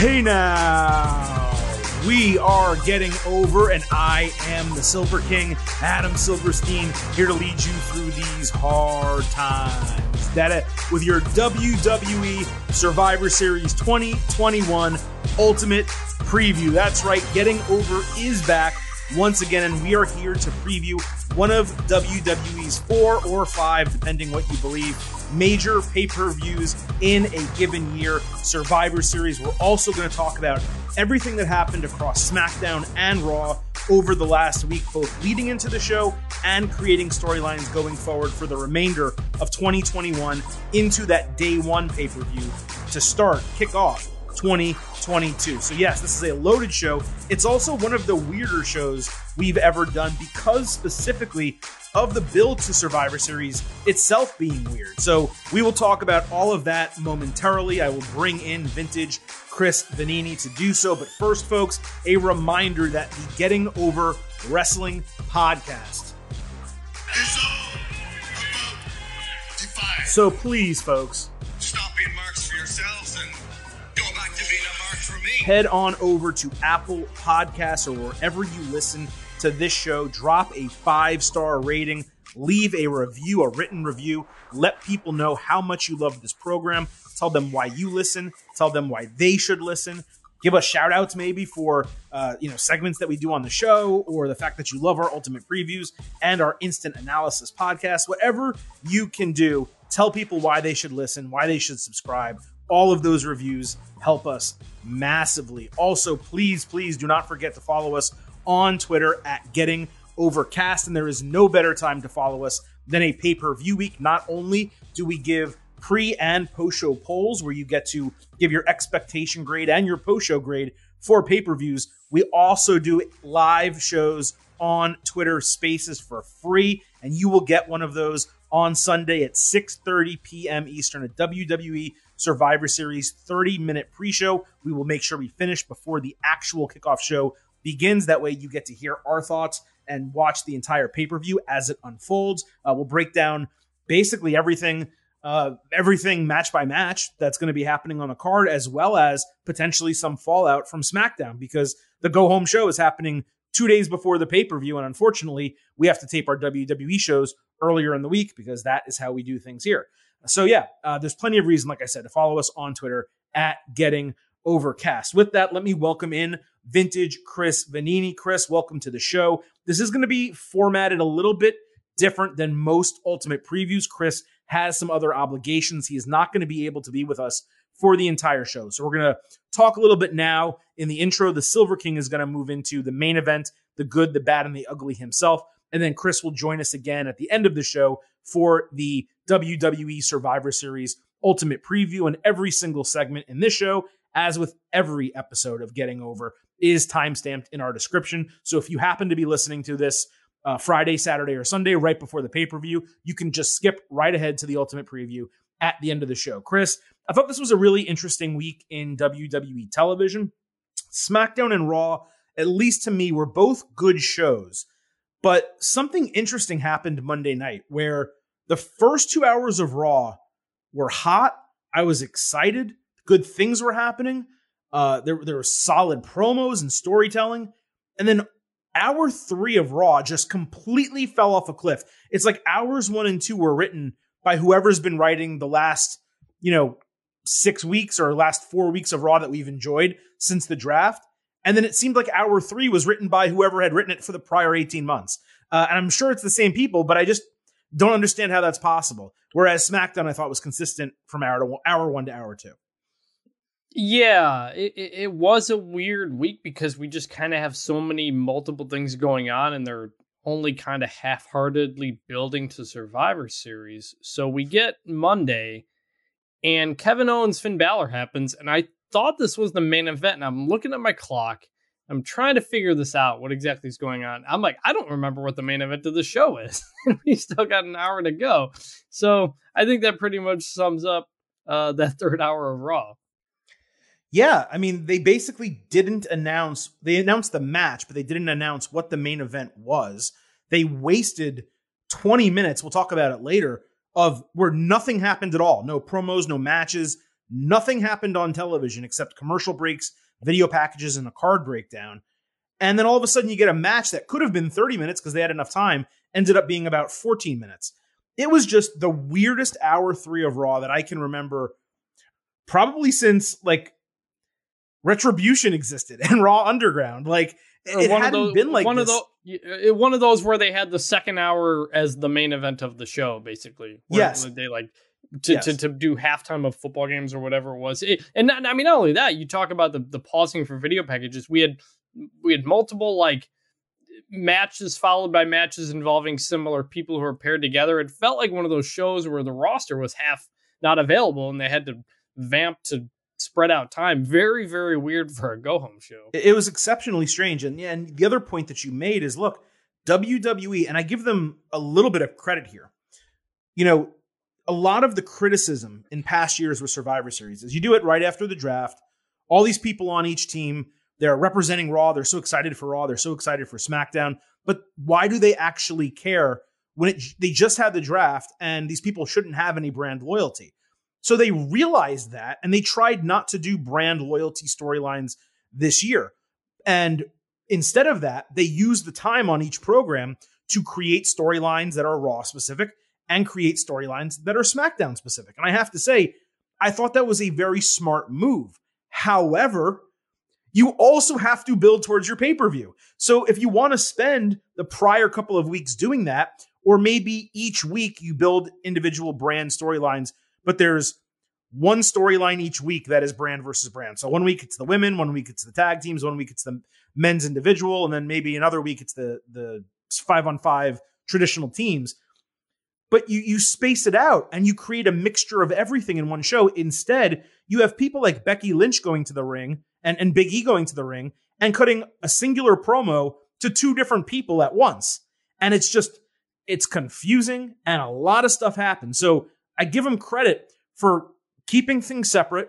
Hey now, we are getting over, and I am the Silver King, Adam Silverstein, here to lead you through these hard times. That it with your WWE Survivor Series 2021 Ultimate Preview. That's right, Getting Over is back once again, and we are here to preview one of WWE's four or five, depending what you believe, major pay per views in a given year. Survivor Series. We're also going to talk about everything that happened across SmackDown and Raw over the last week, both leading into the show and creating storylines going forward for the remainder of 2021 into that day one pay per view to start, kick off 2022. So, yes, this is a loaded show. It's also one of the weirder shows we've ever done because specifically of the build to Survivor Series itself being weird. So, we will talk about all of that momentarily. I will bring in vintage Chris Vannini to do so. But first, folks, a reminder that the Getting Over Wrestling podcast. It's all about defiance. So, please, folks, Stop being marks head on over to Apple Podcasts or wherever you listen to this show. Drop a five star rating, leave a review, a written review. Let people know how much you love this program. Tell them why you listen. Tell them why they should listen. Give us shout outs maybe for uh, you know segments that we do on the show or the fact that you love our ultimate previews and our instant analysis podcast. Whatever you can do, tell people why they should listen, why they should subscribe. All of those reviews help us massively. Also, please, please do not forget to follow us on Twitter at Getting Overcast. And there is no better time to follow us than a pay per view week. Not only do we give pre and post show polls where you get to give your expectation grade and your post show grade for pay per views, we also do live shows on Twitter Spaces for free, and you will get one of those on Sunday at 6:30 p.m. Eastern at WWE Survivor Series 30 minute pre-show. We will make sure we finish before the actual kickoff show begins. That way, you get to hear our thoughts and watch the entire pay-per-view as it unfolds. Uh, we'll break down basically everything. Uh, everything match by match that's going to be happening on the card, as well as potentially some fallout from SmackDown, because the go home show is happening two days before the pay per view. And unfortunately, we have to tape our WWE shows earlier in the week because that is how we do things here. So, yeah, uh, there's plenty of reason, like I said, to follow us on Twitter at Getting Overcast. With that, let me welcome in vintage Chris Vannini. Chris, welcome to the show. This is going to be formatted a little bit different than most Ultimate previews. Chris has some other obligations. He is not going to be able to be with us for the entire show. So we're going to talk a little bit now. In the intro, the Silver King is going to move into the main event, the good, the bad, and the ugly himself. And then Chris will join us again at the end of the show for the WWE Survivor Series Ultimate Preview. And every single segment in this show, as with every episode of Getting Over, is timestamped in our description. So if you happen to be listening to this uh, Friday, Saturday, or Sunday right before the pay per view, you can just skip right ahead to the Ultimate Preview at the end of the show. Chris, I thought this was a really interesting week in WWE television. SmackDown and Raw, at least to me, were both good shows. But something interesting happened Monday night where the first two hours of Raw were hot. I was excited. Good things were happening. Uh, there, there were solid promos and storytelling. And then hour three of Raw just completely fell off a cliff. It's like hours one and two were written by whoever's been writing the last, you know, six weeks or last four weeks of Raw that we've enjoyed since the draft. And then it seemed like hour three was written by whoever had written it for the prior 18 months. Uh, and I'm sure it's the same people, but I just don't understand how that's possible. Whereas SmackDown, I thought was consistent from hour to hour one to hour two. Yeah, it, it it was a weird week because we just kind of have so many multiple things going on, and they're only kind of half-heartedly building to Survivor Series. So we get Monday, and Kevin Owens Finn Balor happens, and I thought this was the main event, and I'm looking at my clock. I'm trying to figure this out, what exactly is going on. I'm like, I don't remember what the main event of the show is. we still got an hour to go. So I think that pretty much sums up uh, that third hour of Raw. Yeah, I mean, they basically didn't announce, they announced the match, but they didn't announce what the main event was. They wasted 20 minutes, we'll talk about it later, of where nothing happened at all. No promos, no matches, Nothing happened on television except commercial breaks, video packages, and a card breakdown. And then all of a sudden, you get a match that could have been 30 minutes because they had enough time, ended up being about 14 minutes. It was just the weirdest hour three of Raw that I can remember, probably since like Retribution existed and Raw Underground. Like, it one of hadn't those, been like one this. of those, one of those where they had the second hour as the main event of the show, basically. Yes. they like to, Yes. to to do halftime of football games or whatever it was. It, and not, I mean, not only that, you talk about the the pausing for video packages. We had we had multiple like matches followed by matches involving similar people who are paired together. It felt like one of those shows where the roster was half not available and they had to vamp to spread out time. Very very weird for a go home show. It it was exceptionally strange. And, yeah, and the other point that you made is look, WWE, and I give them a little bit of credit here. You know, a lot of the criticism in past years with Survivor Series is you do it right after the draft. All these people on each team, they're representing Raw. They're so excited for Raw. They're so excited for SmackDown. But why do they actually care when it, they just had the draft and these people shouldn't have any brand loyalty? So they realized that and they tried not to do brand loyalty storylines this year. And instead of that, they used the time on each program to create storylines that are Raw specific and create storylines that are SmackDown specific. And I have to say, I thought that was a very smart move. However, you also have to build towards your pay per view. So if you want to spend the prior couple of weeks doing that, or maybe each week you build individual brand storylines, but there's one storyline each week that is brand versus brand. So one week it's the women, one week it's the tag teams, one week it's the men's individual, and then maybe another week it's the the five on five traditional teams. But you you space it out and you create a mixture of everything in one show. Instead, you have people like Becky Lynch going to the ring and, and Big E going to the ring and cutting a singular promo to two different people at once. And it's just it's confusing and a lot of stuff happens. So I give them credit for keeping things separate.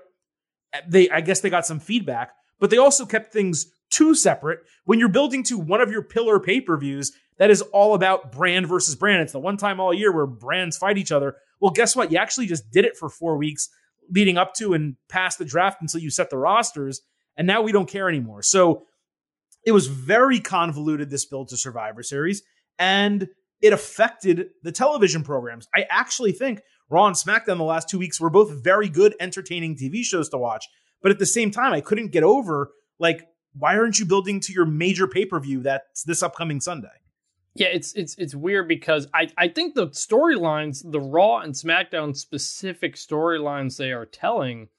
They, I guess they got some feedback, but they also kept things too separate. When you're building to one of your pillar pay per views that is all about brand versus brand, it's the one time all year where brands fight each other. Well, guess what? You actually just did it for four weeks leading up to and past the draft until you set the rosters, and now we don't care anymore. So it was very convoluted, this build to Survivor Series, and it affected the television programs. I actually think Raw and SmackDown the last two weeks were both very good, entertaining TV shows to watch. But at the same time, I couldn't get over like, why aren't you building to your major pay per view that's this upcoming Sunday? Yeah, it's it's it's weird because I I think the storylines, the Raw and SmackDown specific storylines they are telling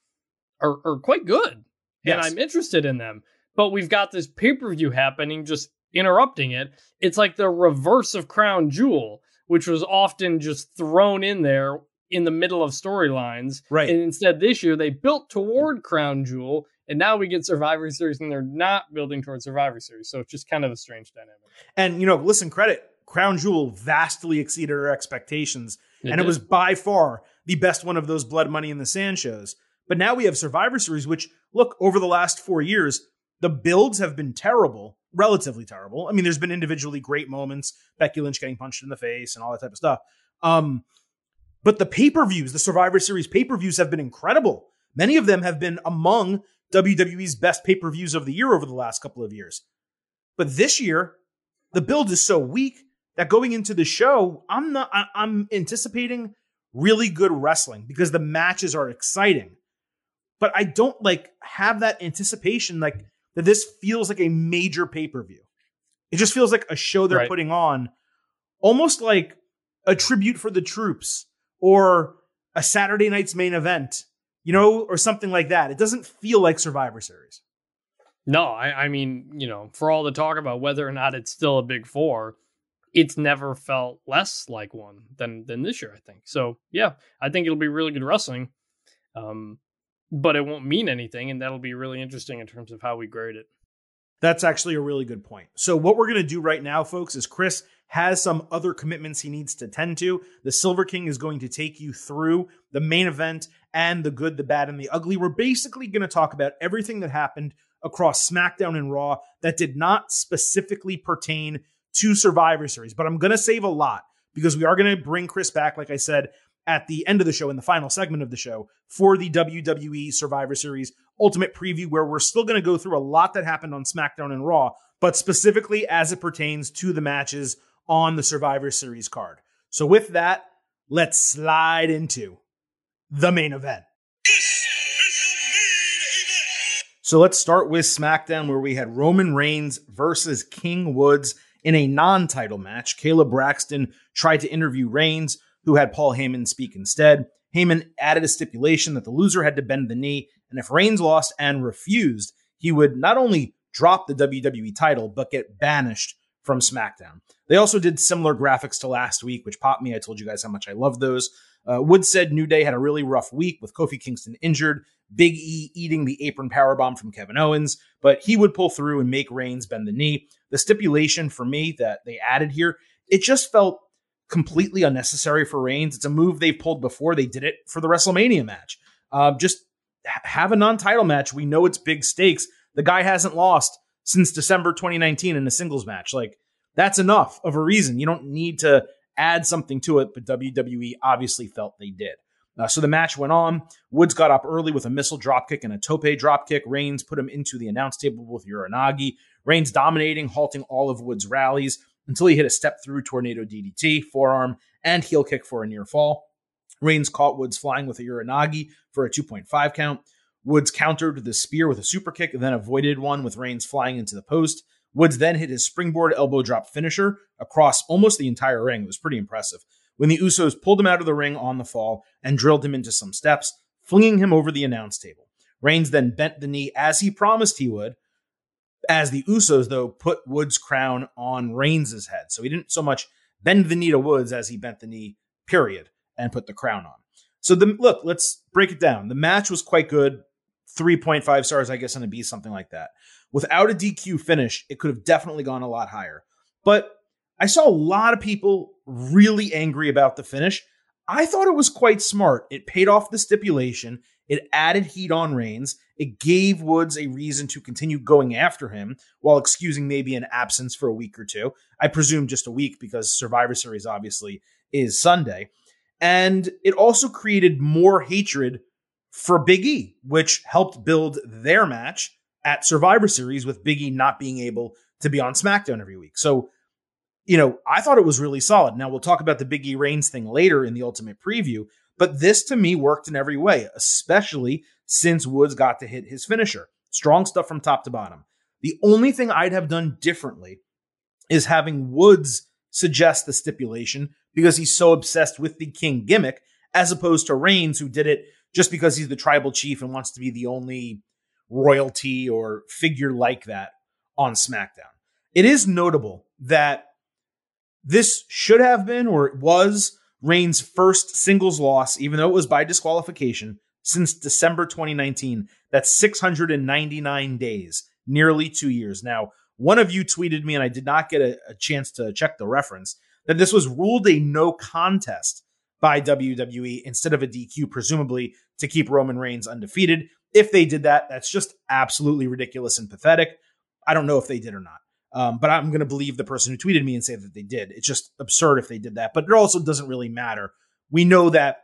are are quite good. And I'm interested in them. But we've got this pay-per-view happening just interrupting it. It's like the reverse of Crown Jewel, which was often just thrown in there in the middle of storylines. Right. And instead this year they built toward Crown Jewel and now we get Survivor Series and they're not building towards Survivor Series. So it's just kind of a strange dynamic. And you know, listen, credit Crown Jewel vastly exceeded our expectations, It and it was by far the best one of those Blood Money in the Sand shows. But now we have Survivor Series, which look over the last four years, the builds have been terrible, relatively terrible. I mean, there's been individually great moments, Becky Lynch getting punched in the face and all that type of stuff. Um, but the pay per views, the Survivor Series pay per views have been incredible. Many of them have been among WWE's best pay per views of the year over the last couple of years. But this year, the build is so weak that going into the show, I'm not. I, I'm anticipating really good wrestling because the matches are exciting. But I don't like have that anticipation like that. This feels like a major pay per view. It just feels like a show they're Right. putting on, almost like a tribute for the troops or a Saturday night's main event, you know, or something like that. It doesn't feel like Survivor Series. No, I, I mean, you know, for all the talk about whether or not it's still a big four, it's never felt less like one than than this year. I think so. Yeah, I think it'll be really good wrestling, um, but it won't mean anything, and that'll be really interesting in terms of how we grade it. That's actually a really good point. So, what we're going to do right now, folks, is Chris has some other commitments he needs to tend to. The Silver King is going to take you through the main event and the good, the bad, and the ugly. We're basically going to talk about everything that happened across SmackDown and Raw that did not specifically pertain to Survivor Series. But I'm going to save a lot because we are going to bring Chris back, like I said, at the end of the show, in the final segment of the show, for the WWE Survivor Series Ultimate Preview, where we're still going to go through a lot that happened on SmackDown and Raw, but specifically as it pertains to the matches on the Survivor Series card. So, with that, let's slide into the main event. So let's start with SmackDown, where we had Roman Reigns versus King Woods in a non title match. Kayla Braxton tried to interview Reigns, who had Paul Heyman speak instead. Heyman added a stipulation that the loser had to bend the knee, and if Reigns lost and refused, he would not only drop the WWE title, but get banished from SmackDown. They also did similar graphics to last week, which popped me. I told you guys how much I love those. Uh, Woods said New Day had a really rough week with Kofi Kingston injured, Big E eating the apron powerbomb from Kevin Owens, but he would pull through and make Reigns bend the knee. The stipulation for me that they added here, it just felt completely unnecessary for Reigns. It's a move they've pulled before. They did it for the WrestleMania match. Uh, just have a non-title match. We know it's big stakes. The guy hasn't lost since December 2019 in a singles match. Like that's enough of a reason. You don't need to add something to it, but WWE obviously felt they did. Uh, so the match went on. Woods got up early with a missile dropkick and a tope dropkick. Reigns put him into the announce table with Uranage. Reigns dominating, halting all of Woods' rallies until he hit a step through tornado DDT, forearm, and heel kick for a near fall. Reigns caught Woods flying with a Uranage for a 2.5 count. Woods countered the spear with a super kick then avoided one with Reigns flying into the post. Woods then hit his springboard elbow drop finisher across almost the entire ring. It was pretty impressive. When the Usos pulled him out of the ring on the fall and drilled him into some steps, flinging him over the announce table. Reigns then bent the knee as he promised he would, as the Usos, though, put Woods' crown on Reigns' head. So he didn't so much bend the knee to Woods as he bent the knee, period, and put the crown on. So the look, let's break it down. The match was quite good. 3.5 stars, I guess, on a B, something like that. Without a DQ finish, it could have definitely gone a lot higher. But I saw a lot of people really angry about the finish. I thought it was quite smart. It paid off the stipulation. It added heat on Reigns. It gave Woods a reason to continue going after him while excusing maybe an absence for a week or two. I presume just a week because Survivor Series obviously is Sunday. And it also created more hatred for Big E, which helped build their match at Survivor Series with Big E not being able to be on SmackDown every week. So, you know, I thought it was really solid. Now we'll talk about the Big E Reigns thing later in the ultimate preview, but this to me worked in every way, especially since Woods got to hit his finisher. Strong stuff from top to bottom. The only thing I'd have done differently is having Woods suggest the stipulation because he's so obsessed with the King gimmick, as opposed to Reigns, who did it just because he's the tribal chief and wants to be the only royalty or figure like that on SmackDown. It is notable that this should have been or it was Reigns' first singles loss, even though it was by disqualification, since December 2019. That's 699 days, nearly two years. Now, one of you tweeted me, and I did not get a, a chance to check the reference, that this was ruled a no contest by WWE instead of a DQ, presumably to keep Roman Reigns undefeated. If they did that, that's just absolutely ridiculous and pathetic. I don't know if they did or not. Um, but I'm going to believe the person who tweeted me and say that they did. It's just absurd if they did that. But it also doesn't really matter. We know that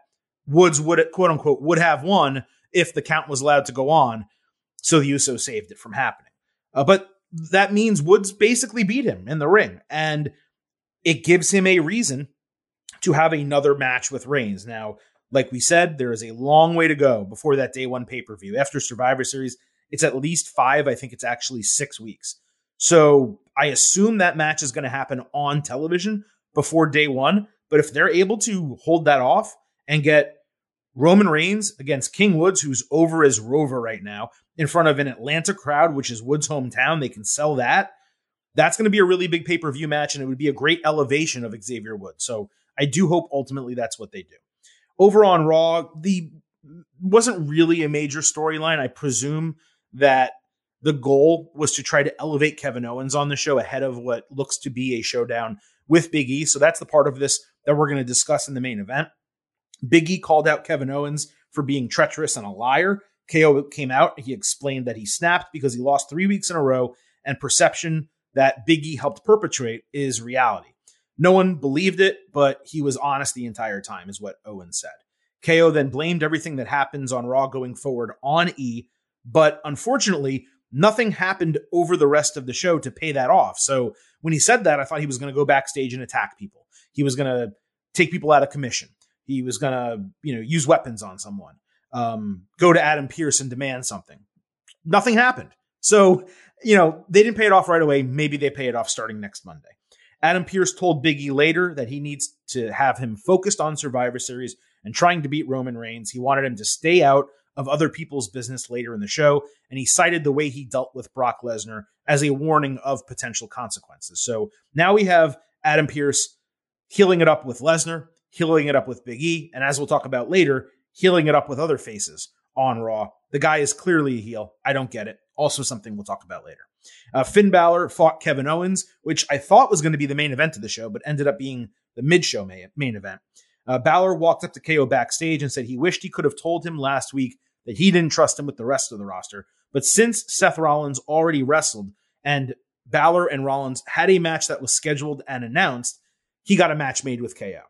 Woods would, quote unquote, would have won if the count was allowed to go on. So the Usos saved it from happening. Uh, but that means Woods basically beat him in the ring. And it gives him a reason to have another match with Reigns. Now, like we said, there is a long way to go before that day one pay per view. After Survivor Series, it's at least five. I think it's actually six weeks. So I assume that match is going to happen on television before day one. But if they're able to hold that off and get Roman Reigns against King Woods, who's over as Rover right now, in front of an Atlanta crowd, which is Woods' hometown, they can sell that. That's going to be a really big pay per view match, and it would be a great elevation of Xavier Woods. So I do hope ultimately that's what they do. Over on Raw, the wasn't really a major storyline. I presume that the goal was to try to elevate Kevin Owens on the show ahead of what looks to be a showdown with Big E. So that's the part of this that we're going to discuss in the main event. Big E called out Kevin Owens for being treacherous and a liar. KO came out. He explained that he snapped because he lost three weeks in a row, and perception that Big E helped perpetrate is reality. No one believed it, but he was honest the entire time, is what Owen said. KO then blamed everything that happens on Raw going forward on E, but unfortunately, nothing happened over the rest of the show to pay that off. So when he said that, I thought he was going to go backstage and attack people. He was going to take people out of commission. He was going to, you know, use weapons on someone. Um, go to Adam Pearce and demand something. Nothing happened. So, you know, they didn't pay it off right away. Maybe they pay it off starting next Monday. Adam Pearce told Biggie later that he needs to have him focused on Survivor Series and trying to beat Roman Reigns. He wanted him to stay out of other people's business later in the show, and he cited the way he dealt with Brock Lesnar as a warning of potential consequences. So now we have Adam Pearce heeling it up with Lesnar, heeling it up with Big E, and as we'll talk about later, heeling it up with other faces on Raw. The guy is clearly a heel. I don't get it. Also, something we'll talk about later. Uh, Finn Balor fought Kevin Owens, which I thought was going to be the main event of the show, but ended up being the mid show main, event. Uh, Balor walked up to KO backstage and said he wished he could have told him last week that he didn't trust him with the rest of the roster. But since Seth Rollins already wrestled and Balor and Rollins had a match that was scheduled and announced, he got a match made with KO.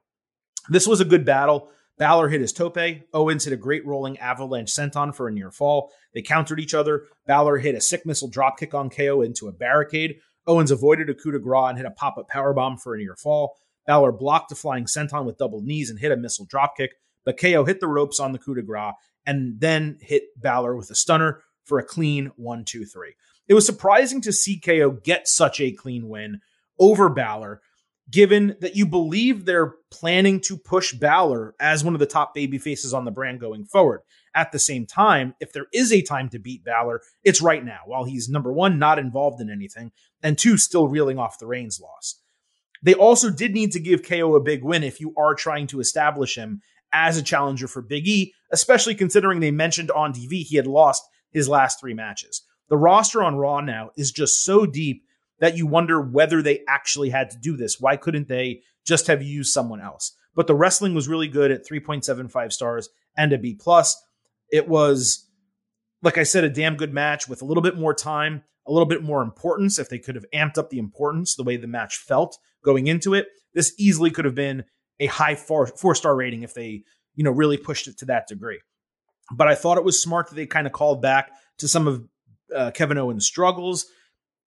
This was a good battle. Balor hit his tope. Owens hit a great rolling avalanche senton for a near fall. They countered each other. Balor hit a sick missile dropkick on KO into a barricade. Owens avoided a coup de grace and hit a pop up powerbomb for a near fall. Balor blocked a flying senton with double knees and hit a missile dropkick, but KO hit the ropes on the coup de grace and then hit Balor with a stunner for a clean one, two, three. It was surprising to see KO get such a clean win over Balor, given that you believe they're planning to push Balor as one of the top baby faces on the brand going forward. At the same time, if there is a time to beat Balor, it's right now, while he's number one, not involved in anything, and two, still reeling off the Reigns loss. They also did need to give KO a big win if you are trying to establish him as a challenger for Big E, especially considering they mentioned on TV he had lost his last three matches. The roster on Raw now is just so deep that you wonder whether they actually had to do this. Why couldn't they just have used someone else? But the wrestling was really good at 3.75 stars and a B plus. It was, like I said, a damn good match with a little bit more time, a little bit more importance. If they could have amped up the importance the way the match felt going into it, this easily could have been a high four four star rating if they you know really pushed it to that degree. But I thought it was smart that they kind of called back to some of uh, Kevin Owens' struggles,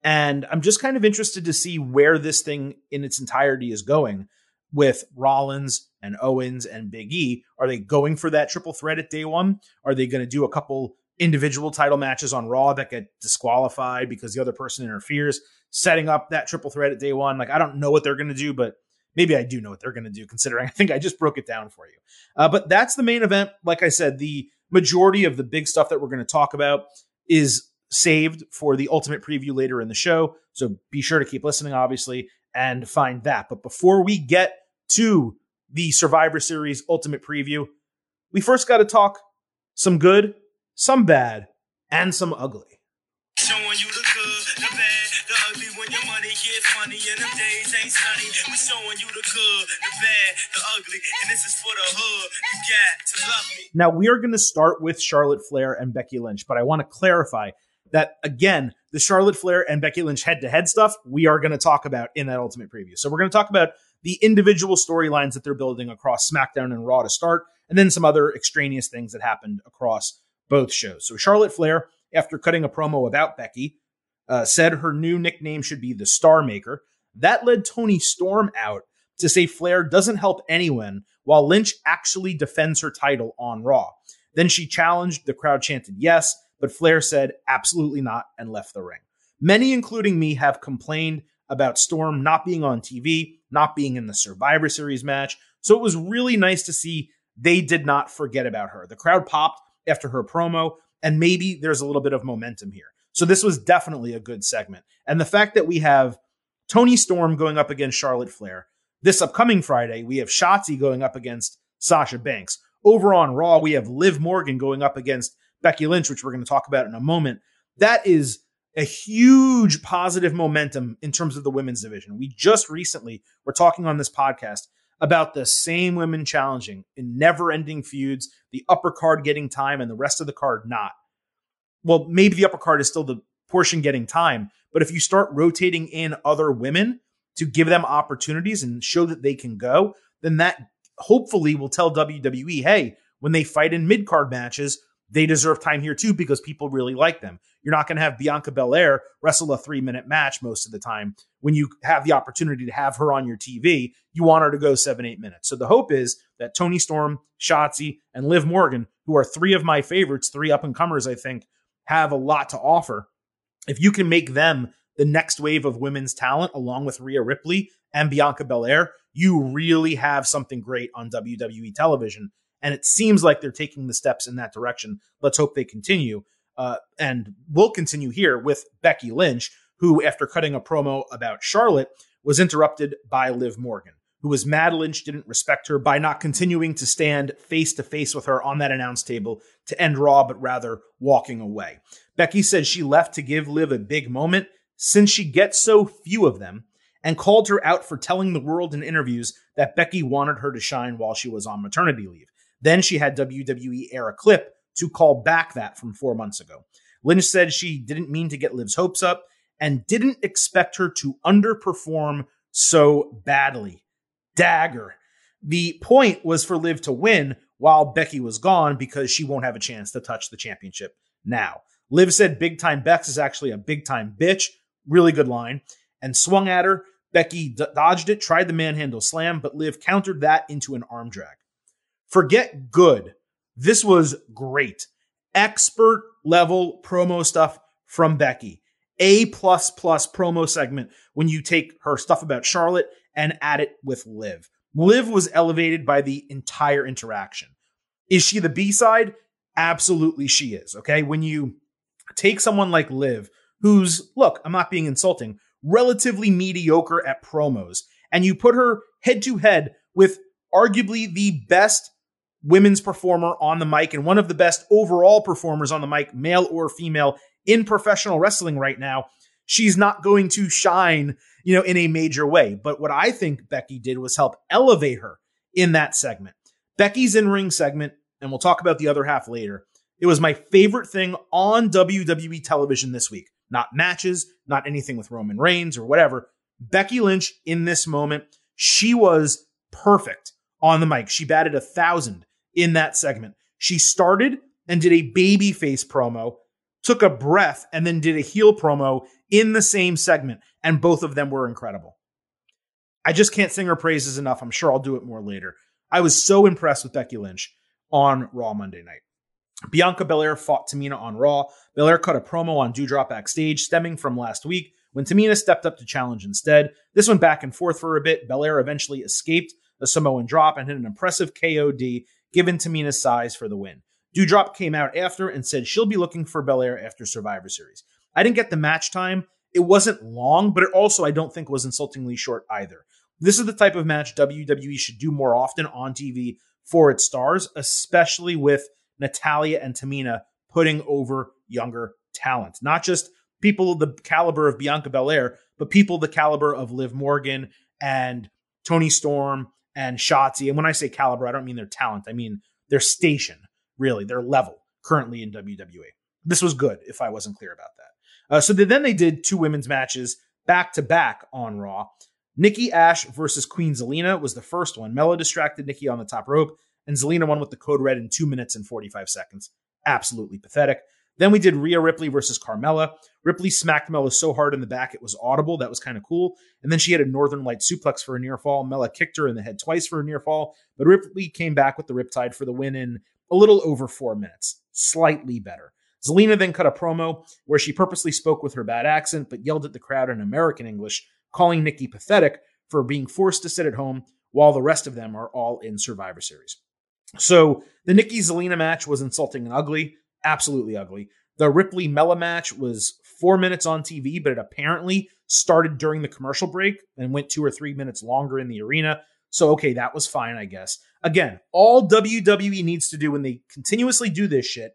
and I'm just kind of interested to see where this thing in its entirety is going with Rollins and Owens and Big E. Are they going for that triple threat at day one? Are they going to do a couple individual title matches on Raw that get disqualified because the other person interferes, setting up that triple threat at day one? Like, I don't know what they're going to do, but maybe I do know what they're going to do, considering I think I just broke it down for you. Uh, but that's the main event. Like I said, the majority of the big stuff that we're going to talk about is saved for the ultimate preview later in the show. So be sure to keep listening, obviously, and find that. But before we get to the Survivor Series ultimate preview, we first got to talk some good, some bad, and some ugly. Showing you the good, the bad, the ugly when your money get funny and them days ain't sunny. We showing you the good, the bad, the ugly, and this is for the hood. You got to love me. Now we are going to start with Charlotte Flair and Becky Lynch, but I want to clarify that again, the Charlotte Flair and Becky Lynch head to head stuff we are going to talk about in that ultimate preview. So we're going to talk about the individual storylines that they're building across SmackDown and Raw to start, and then some other extraneous things that happened across both shows. So Charlotte Flair, after cutting a promo about Becky, uh, said her new nickname should be the Star Maker. That led Toni Storm out to say Flair doesn't help anyone while Lynch actually defends her title on Raw. Then she challenged, the crowd chanted yes, but Flair said absolutely not and left the ring. Many, including me, have complained about Storm not being on TV, not being in the Survivor Series match. So it was really nice to see they did not forget about her. The crowd popped after her promo, and maybe there's a little bit of momentum here. So this was definitely a good segment. And the fact that we have Toni Storm going up against Charlotte Flair. This upcoming Friday, we have Shotzi going up against Sasha Banks. Over on Raw, we have Liv Morgan going up against Becky Lynch, which we're going to talk about in a moment. That is a huge positive momentum in terms of the women's division. We just recently were talking on this podcast about the same women challenging in never ending feuds, the upper card getting time and the rest of the card not. Well, maybe the upper card is still the portion getting time, but if you start rotating in other women, to give them opportunities and show that they can go, then that hopefully will tell WWE, hey, when they fight in mid card matches, they deserve time here too because people really like them. You're not going to have Bianca Belair wrestle a three minute match most of the time. When you have the opportunity to have her on your TV, you want her to go seven, eight minutes. So the hope is that Toni Storm, Shotzi, and Liv Morgan, who are three of my favorites, three up and comers, I think, have a lot to offer. If you can make them the next wave of women's talent, along with Rhea Ripley and Bianca Belair, you really have something great on WWE television. And it seems like they're taking the steps in that direction. Let's hope they continue. Uh, and we'll continue here with Becky Lynch, who, after cutting a promo about Charlotte, was interrupted by Liv Morgan, who was mad Lynch didn't respect her by not continuing to stand face to face with her on that announce table to end Raw, but rather walking away. Becky said she left to give Liv a big moment since she gets so few of them and called her out for telling the world in interviews that Becky wanted her to shine while she was on maternity leave. Then she had WWE air a clip to call back that from four months ago. Lynch said she didn't mean to get Liv's hopes up and didn't expect her to underperform so badly. Dagger. The point was for Liv to win while Becky was gone because she won't have a chance to touch the championship now. Liv said big time Bex is actually a big time bitch. Really good line. And swung at her. Becky dodged it, tried the manhandle slam, but Liv countered that into an arm drag. Forget good. This was great. Expert level promo stuff from Becky. A plus plus promo segment when you take her stuff about Charlotte and add it with Liv. Liv was elevated by the entire interaction. Is she the B side? Absolutely, she is. Okay. When you take someone like Liv, who's, look, I'm not being insulting, relatively mediocre at promos, and you put her head to head with arguably the best women's performer on the mic and one of the best overall performers on the mic, male or female, in professional wrestling right now, she's not going to shine, you know, in a major way. But what I think Becky did was help elevate her in that segment. Becky's in ring segment, and we'll talk about the other half later. It was my favorite thing on WWE television this week. Not matches, not anything with Roman Reigns or whatever. Becky Lynch in this moment, she was perfect on the mic. She batted a thousand in that segment. She started and did a baby face promo, took a breath, and then did a heel promo in the same segment. And both of them were incredible. I just can't sing her praises enough. I'm sure I'll do it more later. I was so impressed with Becky Lynch on Raw Monday night. Bianca Belair fought Tamina on Raw. Belair cut a promo on Doudrop backstage, stemming from last week when Tamina stepped up to challenge instead. This went back and forth for a bit. Belair eventually escaped a Samoan drop and hit an impressive KOD given Tamina's size for the win. Doudrop came out after and said she'll be looking for Belair after Survivor Series. I didn't get the match time. It wasn't long, but it also I don't think was insultingly short either. This is the type of match WWE should do more often on TV for its stars, especially with Natalya and Tamina putting over younger talent. Not just people the caliber of Bianca Belair, but people the caliber of Liv Morgan and Toni Storm and Shotzi. And when I say caliber, I don't mean their talent. I mean their station, really, their level currently in WWE. This was good, if I wasn't clear about that. Uh, so then they did two women's matches back to back on Raw. Nikki Ash versus Queen Zelina was the first one. Mella distracted Nikki on the top rope, and Zelina won with the code red in two minutes and 45 seconds. Absolutely pathetic. Then we did Rhea Ripley versus Carmella. Ripley smacked Mella so hard in the back it was audible. That was kind of cool. And then she had a Northern Light suplex for a near fall. Mella kicked her in the head twice for a near fall, but Ripley came back with the Riptide for the win in a little over four minutes. Slightly better. Zelina then cut a promo where she purposely spoke with her bad accent, but yelled at the crowd in American English, calling Nikki pathetic for being forced to sit at home while the rest of them are all in Survivor Series. So the Nikki Zelina match was insulting and ugly absolutely ugly. The Ripley Mella match was four minutes on TV, but it apparently started during the commercial break and went two or three minutes longer in the arena. So, okay, that was fine, I guess. Again, all WWE needs to do when they continuously do this shit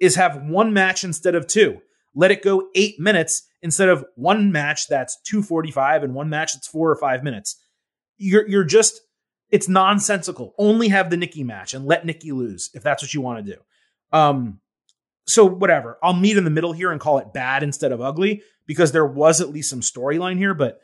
is have one match instead of two. Let it go eight minutes instead of one match that's 245 and one match that's four or five minutes. You're, you're just, it's nonsensical. Only have the Nikki match and let Nikki lose if that's what you want to do. Um, so whatever. I'll meet in the middle here and call it bad instead of ugly because there was at least some storyline here, but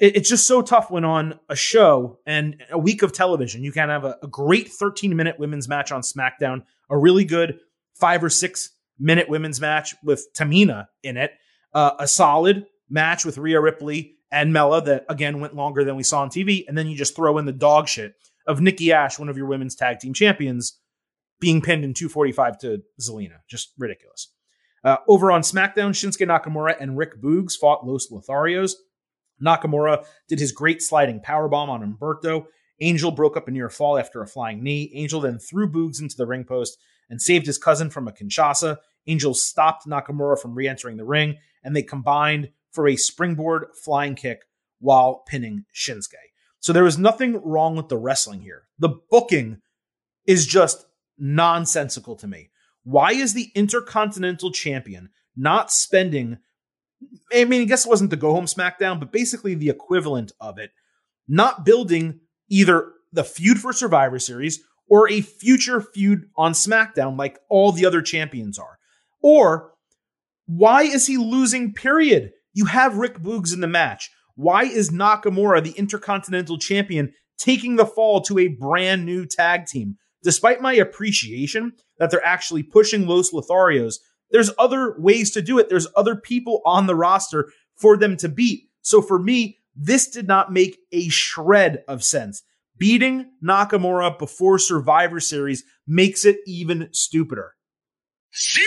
it, it's just so tough when on a show and a week of television, you can have a, a great 13 minute women's match on SmackDown, a really good five or six minute women's match with Tamina in it, uh, a solid match with Rhea Ripley and Mella that again went longer than we saw on TV, and then you just throw in the dog shit of Nikki Ash, one of your women's tag team champions, being pinned in 245 to Zelina. Just ridiculous. Uh, over on SmackDown, Shinsuke Nakamura and Rick Boogs fought Los Lotharios. Nakamura did his great sliding powerbomb on Humberto. Angel broke up a near fall after a flying knee. Angel then threw Boogs into the ring post and saved his cousin from a Kinshasa. Angel stopped Nakamura from re entering the ring, and they combined for a springboard flying kick while pinning Shinsuke. So there was nothing wrong with the wrestling here. The booking is just nonsensical to me. Why is the Intercontinental Champion not spending? I mean, I guess it wasn't the go home SmackDown, but basically the equivalent of it, not building either the feud for Survivor Series or a future feud on SmackDown like all the other champions are. Or why is he losing, period? You have Rick Boogs in the match. Why is Nakamura, the Intercontinental Champion, taking the fall to a brand new tag team? Despite my appreciation that they're actually pushing Los Lotharios, there's other ways to do it. There's other people on the roster for them to beat. So for me, this did not make a shred of sense. Beating Nakamura before Survivor Series makes it even stupider. Zero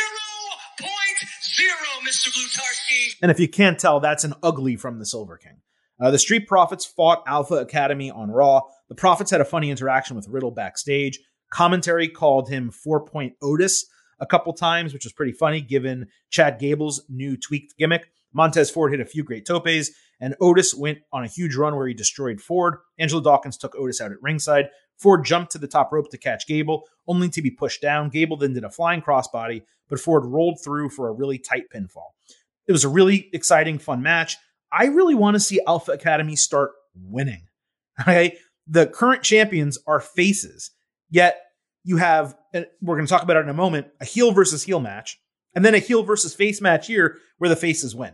point zero, Mr. Blutarski. And if you can't tell, that's an ugly from the Silver King. Uh, the Street Profits fought Alpha Academy on Raw. The Profits had a funny interaction with Riddle backstage. Commentary called him Four Point Otis a couple times, which was pretty funny given Chad Gable's new tweaked gimmick. Montez Ford hit a few great topes, and Otis went on a huge run where he destroyed Ford. Angelo Dawkins took Otis out at ringside. Ford jumped to the top rope to catch Gable, only to be pushed down. Gable then did a flying crossbody, but Ford rolled through for a really tight pinfall. It was a really exciting, fun match. I really want to see Alpha Academy start winning. Okay. The current champions are faces, yet you have, and we're going to talk about it in a moment, a heel versus heel match, and then a heel versus face match here where the faces win.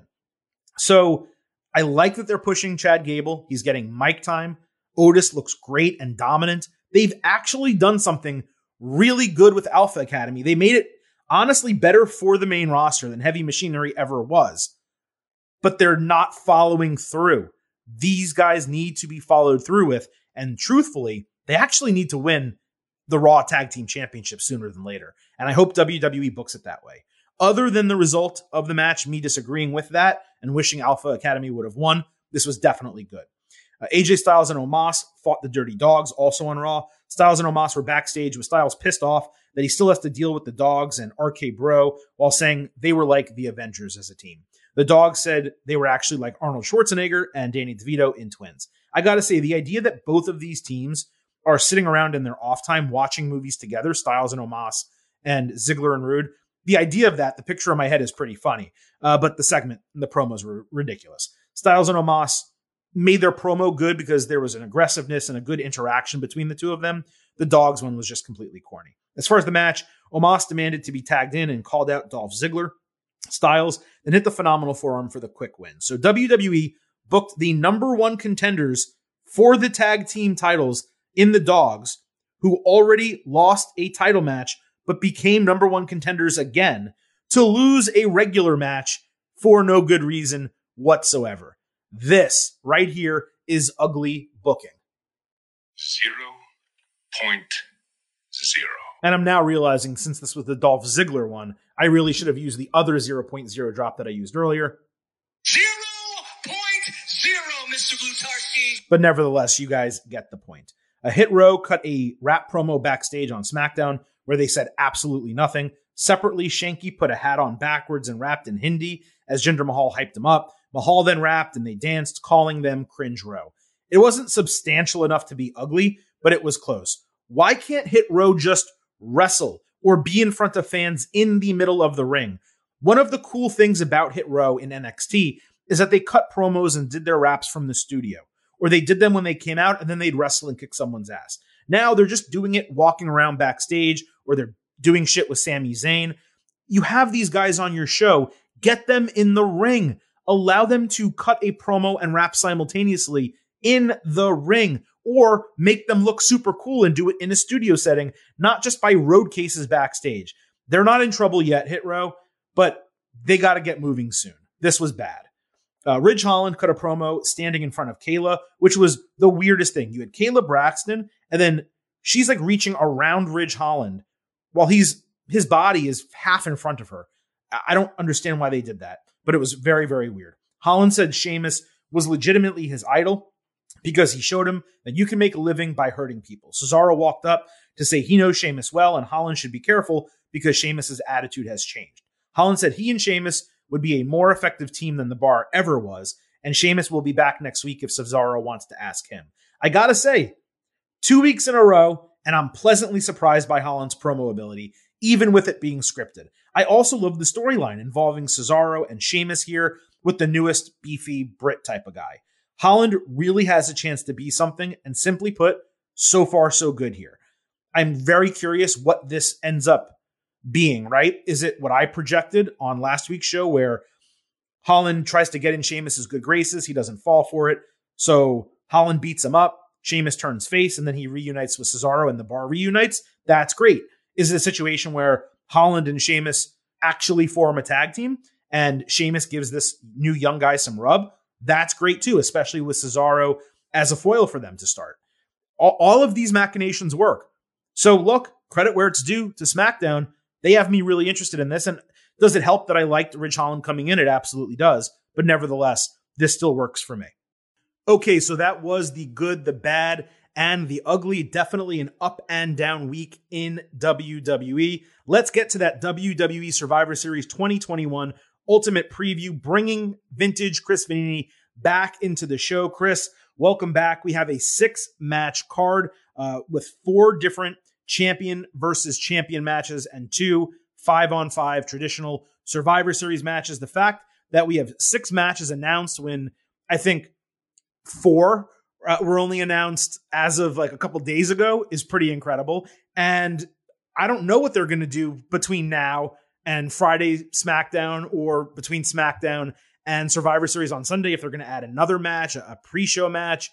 So I like that they're pushing Chad Gable. He's getting mic time. Otis looks great and dominant. They've actually done something really good with Alpha Academy. They made it honestly better for the main roster than Heavy Machinery ever was. But they're not following through. These guys need to be followed through with. And truthfully, they actually need to win the Raw Tag Team Championship sooner than later. And I hope WWE books it that way. Other than the result of the match, me disagreeing with that and wishing Alpha Academy would have won, this was definitely good. Uh, AJ Styles and Omos fought the Dirty Dogs also on Raw. Styles and Omos were backstage with Styles pissed off that he still has to deal with the Dogs and RK Bro while saying they were like the Avengers as a team. The Dogs said they were actually like Arnold Schwarzenegger and Danny DeVito in Twins. I gotta say, the idea that both of these teams are sitting around in their off time watching movies together, Styles and Omos and Ziggler and Roode. the idea of that, the picture in my head is pretty funny. Uh, but the segment and the promos were ridiculous. Styles and Omos made their promo good because there was an aggressiveness and a good interaction between the two of them. The dogs one was just completely corny. As far as the match, Omos demanded to be tagged in and called out Dolph Ziggler. Styles then hit the phenomenal forearm for the quick win. So WWE booked the number one contenders for the tag team titles in the dogs, who already lost a title match but became number one contenders again to lose a regular match for no good reason whatsoever. This right here is ugly booking. Zero point zero. And I'm now realizing since this was the Dolph Ziggler one, I really should have used the other 0.0 drop that I used earlier. Zero point zero, Mr. Blutarski. But nevertheless, you guys get the point. Hit row cut a rap promo backstage on SmackDown where they said absolutely nothing. Separately, Shanky put a hat on backwards and rapped in Hindi as Jinder Mahal hyped him up. Mahal then rapped and they danced, calling them cringe row. It wasn't substantial enough to be ugly, but it was close. Why can't Hit Row just wrestle or be in front of fans in the middle of the ring? One of the cool things about Hit Row in NXT is that they cut promos and did their raps from the studio, or they did them when they came out and then they'd wrestle and kick someone's ass. Now they're just doing it walking around backstage or they're doing shit with Sami Zayn. You have these guys on your show, get them in the ring. allow them to cut a promo and rap simultaneously in the ring or make them look super cool and do it in a studio setting, not just by road cases backstage. They're not in trouble yet, Hit Row, but they got to get moving soon. This was bad. Uh, Ridge Holland cut a promo standing in front of Kayla, which was the weirdest thing. You had Kayla Braxton, and then she's like reaching around Ridge Holland while he's his body is half in front of her. I don't understand why they did that, but it was very, very weird. Holland said Sheamus was legitimately his idol because he showed him that you can make a living by hurting people. Cesaro walked up to say he knows Sheamus well, and Holland should be careful because Sheamus's attitude has changed. Holland said he and Sheamus would be a more effective team than the bar ever was, and Sheamus will be back next week if Cesaro wants to ask him. I gotta say, two weeks in a row, and I'm pleasantly surprised by Holland's promo ability, even with it being scripted. I also love the storyline involving Cesaro and Sheamus here with the newest beefy Brit type of guy. Holland really has a chance to be something, and simply put, so far so good here. I'm very curious what this ends up being, right? Is it what I projected on last week's show where Holland tries to get in Sheamus's good graces, he doesn't fall for it. So Holland beats him up, Sheamus turns face, and then he reunites with Cesaro and the bar reunites. That's great. Is it a situation where Holland and Sheamus actually form a tag team and Sheamus gives this new young guy some rub? That's great too, especially with Cesaro as a foil for them to start. All, all of these machinations work. So look, credit where it's due to SmackDown. They have me really interested in this. And does it help that I liked Ridge Holland coming in? It absolutely does. But nevertheless, this still works for me. Okay, so that was the good, the bad, and the ugly. Definitely an up and down week in WWE. Let's get to that WWE Survivor Series 2021 Ultimate Preview, bringing vintage Chris Vannini back into the show. Chris, welcome back. We have a six match card uh, with four different champion versus champion matches and two five on five traditional Survivor Series matches. The fact that we have six matches announced when I think four uh, were only announced as of like a couple days ago is pretty incredible. And I don't know what they're going to do between now and Friday SmackDown or between SmackDown and Survivor Series on Sunday if they're going to add another match, a pre-show match.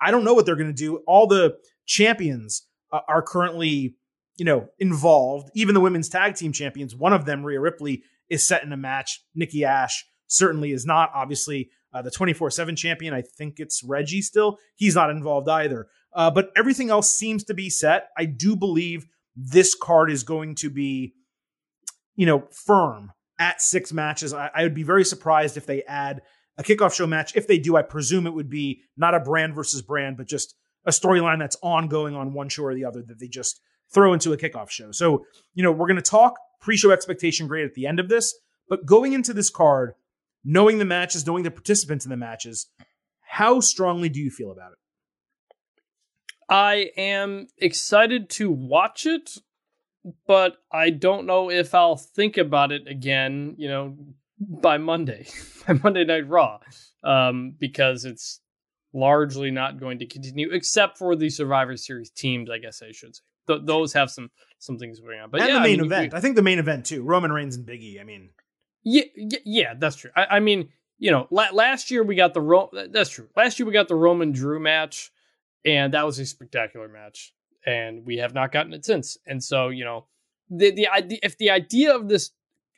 I don't know what they're going to do. All the champions are currently, you know, involved. Even the women's tag team champions, one of them, Rhea Ripley, is set in a match. Nikki Ash certainly is not. Obviously, uh, the 24 7 champion, I think it's Reggie still. He's not involved either. Uh, but everything else seems to be set. I do believe this card is going to be you know, firm at six matches. I, I, would be very surprised if they add a kickoff show match. If they do, I presume it would be not a brand versus brand, but just a storyline that's ongoing on one show or the other that they just throw into a kickoff show. So, you know, we're going to talk pre show expectation grade at the end of this, but going into this card, knowing the matches, knowing the participants in the matches, how strongly do you feel about it? I am excited to watch it but I don't know if I'll think about it again, you know, by Monday, by Monday Night Raw, um, because it's largely not going to continue, except for the Survivor Series teams. I guess I should say Th- those have some some things going on. But and yeah, the main I mean, event, we, I think the main event too, Roman Reigns and Biggie. I mean, yeah, yeah, yeah that's true. I, I mean, you know, la- last year we got the Ro- that's true. Last year we got the Roman Drew match, and that was a spectacular match and we have not gotten it since. And so, you know, the the idea if the idea of this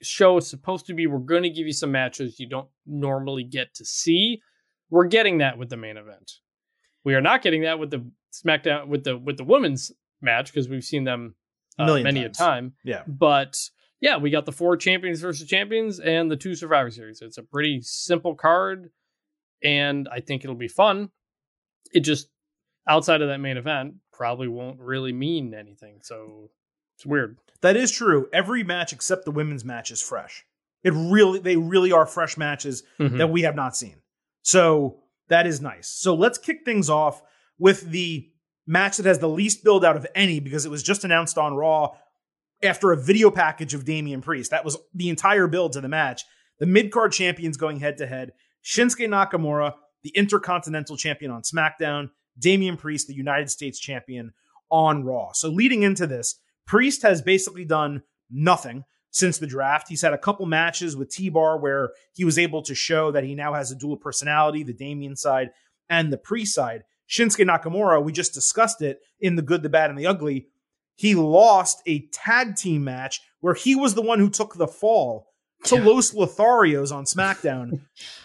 show is supposed to be we're going to give you some matches you don't normally get to see, we're getting that with the main event. We are not getting that with the SmackDown with the with the women's match because we've seen them uh, many times. a time. Yeah, but yeah, we got the four champions versus champions and the two Survivor Series. It's a pretty simple card, and I think it'll be fun. It just outside of that main event probably won't really mean anything. So it's weird. That is true. Every match except the women's match is fresh. It really, they really are fresh matches Mhm. that we have not seen. So that is nice. So let's kick things off with the match that has the least build out of any because it was just announced on Raw after a video package of Damian Priest. That was the entire build to the match. The mid card champions going head to head. Shinsuke Nakamura, the Intercontinental Champion on SmackDown. Damian Priest, the United States Champion on Raw. So leading into this, Priest has basically done nothing since the draft. He's had a couple matches with T Bar where he was able to show that he now has a dual personality, the Damian side and the pre side. Shinsuke Nakamura, we just discussed it in the good, the bad, and the ugly. He lost a tag team match where he was the one who took the fall to yeah. Los Lotharios on SmackDown.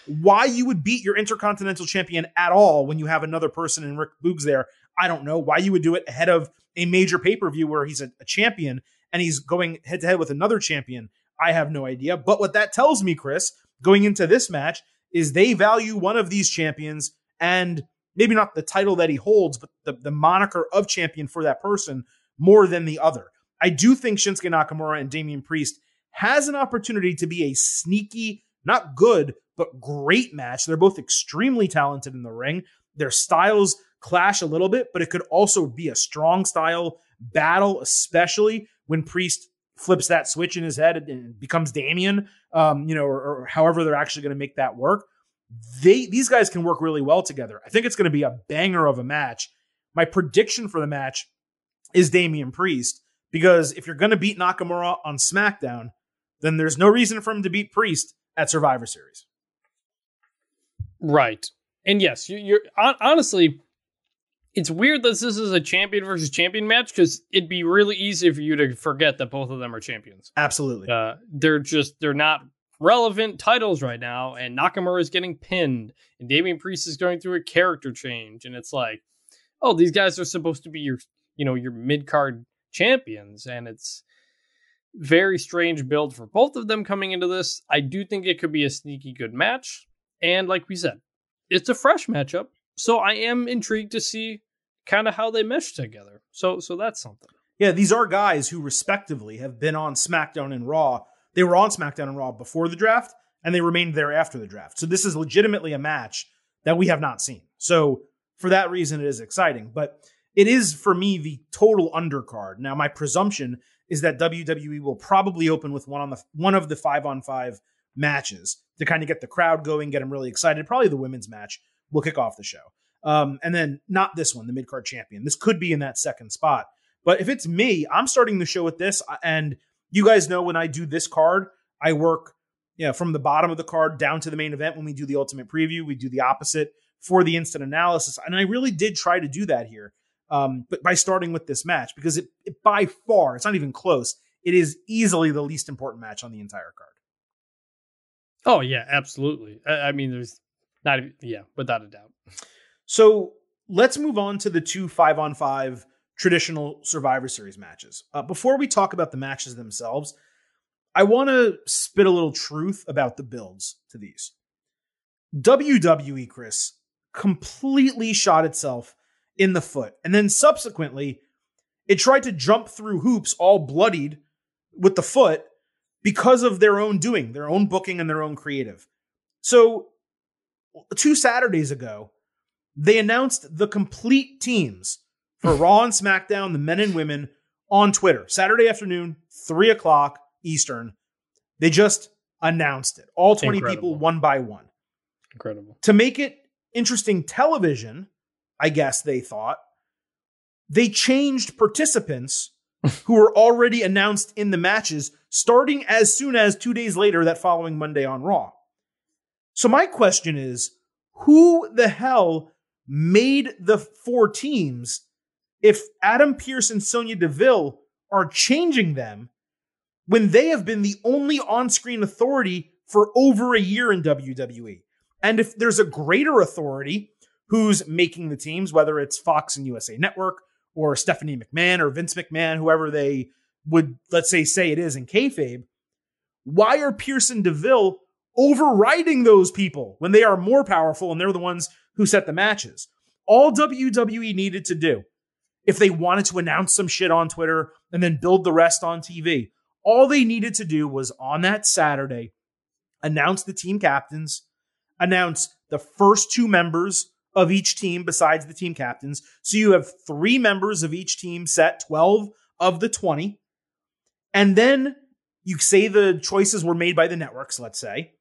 Why you would beat your Intercontinental Champion at all when you have another person in Rick Boogs there, I don't know. Why you would do it ahead of a major pay per view where he's a, a champion and he's going head to head with another champion, I have no idea. But what that tells me, Chris, going into this match, is they value one of these champions and maybe not the title that he holds, but the, the moniker of champion for that person more than the other. I do think Shinsuke Nakamura and Damian Priest has an opportunity to be a sneaky, not good, but great match. They're both extremely talented in the ring. Their styles clash a little bit, but it could also be a strong style battle, especially when Priest flips that switch in his head and becomes Damian, um, you know, or, or however they're actually going to make that work. They these guys can work really well together. I think it's going to be a banger of a match. My prediction for the match is Damian Priest because if you're going to beat Nakamura on SmackDown, then there's no reason for him to beat Priest at Survivor Series. Right. And yes, you're, honestly, it's weird that this is a champion versus champion match because it'd be really easy for you to forget that both of them are champions. Absolutely. Uh, they're just they're not relevant titles right now, and Nakamura is getting pinned, and Damian Priest is going through a character change, and it's like, oh, these guys are supposed to be your you know your mid card champions, and it's very strange build for both of them coming into this. I do think it could be a sneaky good match, and like we said, it's a fresh matchup so I am intrigued to see kind of how they mesh together. So so that's something. Yeah, these are guys who respectively have been on SmackDown and Raw. They were on SmackDown and Raw before the draft, and they remained there after the draft. So this is legitimately a match that we have not seen. So for that reason, it is exciting. But it is for me the total undercard. Now, my presumption is that WWE will probably open with one on the one of the five on five matches to kind of get the crowd going, get them really excited. Probably the women's match will kick off the show. Um, and then not this one, the mid card champion. This could be in that second spot. But if it's me, I'm starting the show with this. And you guys know when I do this card, I work you know, from the bottom of the card down to the main event. When we do the ultimate preview, we do the opposite for the instant analysis. And I really did try to do that here. Um, but by starting with this match, because it, it by far, it's not even close. It is easily the least important match on the entire card. Oh yeah, absolutely. I, I mean, there's not yeah, without a doubt. So let's move on to the two five on five traditional Survivor Series matches. Uh, before we talk about the matches themselves, I want to spit a little truth about the builds to these. WWE, Chris, completely shot itself in the foot. And then subsequently, it tried to jump through hoops all bloodied with the foot because of their own doing, their own booking, and their own creative. So two Saturdays ago, they announced the complete teams for Raw and SmackDown, the men and women, on Twitter. Saturday afternoon, 3 o'clock Eastern. They just announced it. All 20 Incredible. people, one by one. Incredible. To make it interesting television, I guess they thought, they changed participants who were already announced in the matches starting as soon as two days later that following Monday on Raw. So my question is, who the hell made the four teams if Adam Pearce and Sonya Deville are changing them when they have been the only on-screen authority for over a year in WWE? And if there's a greater authority who's making the teams, whether it's Fox and USA Network or Stephanie McMahon or Vince McMahon, whoever they would, let's say, say it is in kayfabe, why are Pearce and Deville overriding those people when they are more powerful and they're the ones who set the matches. All WWE needed to do, if they wanted to announce some shit on Twitter and then build the rest on TV, all they needed to do was on that Saturday announce the team captains, announce the first two members of each team besides the team captains. So you have three members of each team set, 12 of the 20. And then you say the choices were made by the networks, let's say.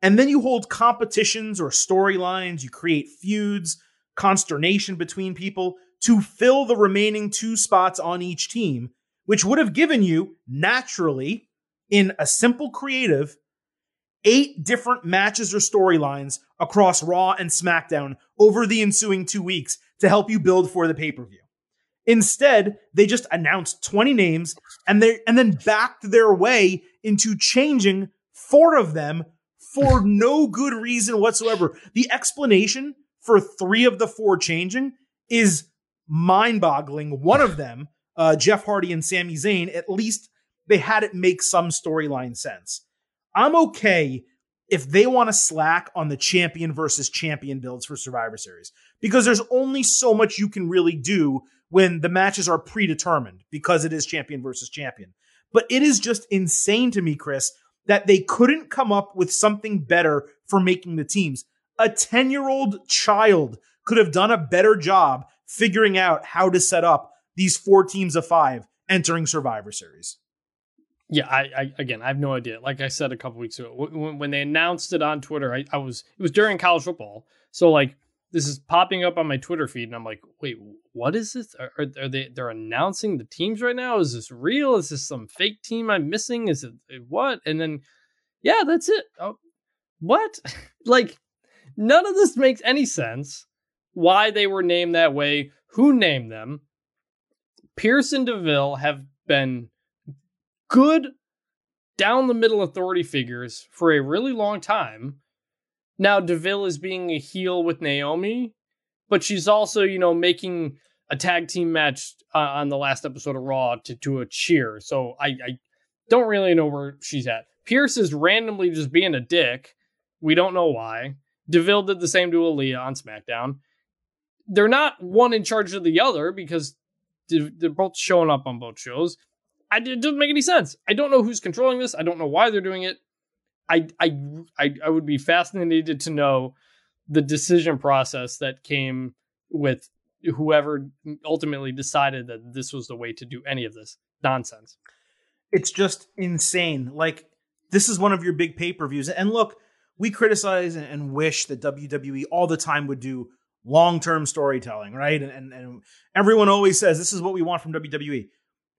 And then you hold competitions or storylines, you create feuds, consternation between people to fill the remaining two spots on each team, which would have given you naturally in a simple creative eight different matches or storylines across Raw and SmackDown over the ensuing two weeks to help you build for the pay per view. Instead, they just announced 20 names and they and then backed their way into changing four of them for no good reason whatsoever. The explanation for three of the four changing is mind-boggling. One of them, uh, Jeff Hardy and Sami Zayn, at least they had it make some storyline sense. I'm okay if they want to slack on the champion versus champion builds for Survivor Series because there's only so much you can really do when the matches are predetermined because it is champion versus champion. But it is just insane to me, Chris, that they couldn't come up with something better for making the teams. A 10 year old child could have done a better job figuring out how to set up these four teams of five entering Survivor Series. Yeah, I, I, again, I have no idea. Like I said a couple weeks ago, when, when they announced it on Twitter, I, I was it was during college football, so like this is popping up on my Twitter feed, and I'm like, wait, what is this? Are, are, they they're announcing the teams right now? Is this real? Is this some fake team I'm missing? Is it eh, what? And then, yeah, that's it. Oh, what? like, none of this makes any sense. Why they were named that way? Who named them? Pearce and Deville have been good down the middle authority figures for a really long time. Now Deville is being a heel with Naomi, but she's also, you know, making a tag team match uh, on the last episode of Raw to, to a cheer. So I, I don't really know where she's at. Pearce is randomly just being a dick. We don't know why. Deville did the same to Aaliyah on SmackDown. They're not one in charge of the other because they're both showing up on both shows. I, it doesn't make any sense. I don't know who's controlling this. I don't know why they're doing it. I, I, I, I would be fascinated to know the decision process that came with whoever ultimately decided that this was the way to do any of this nonsense. It's just insane. Like, this is one of your big pay per views. And look, we criticize and wish that WWE all the time would do long term storytelling, right? And, and, and everyone always says this is what we want from WWE.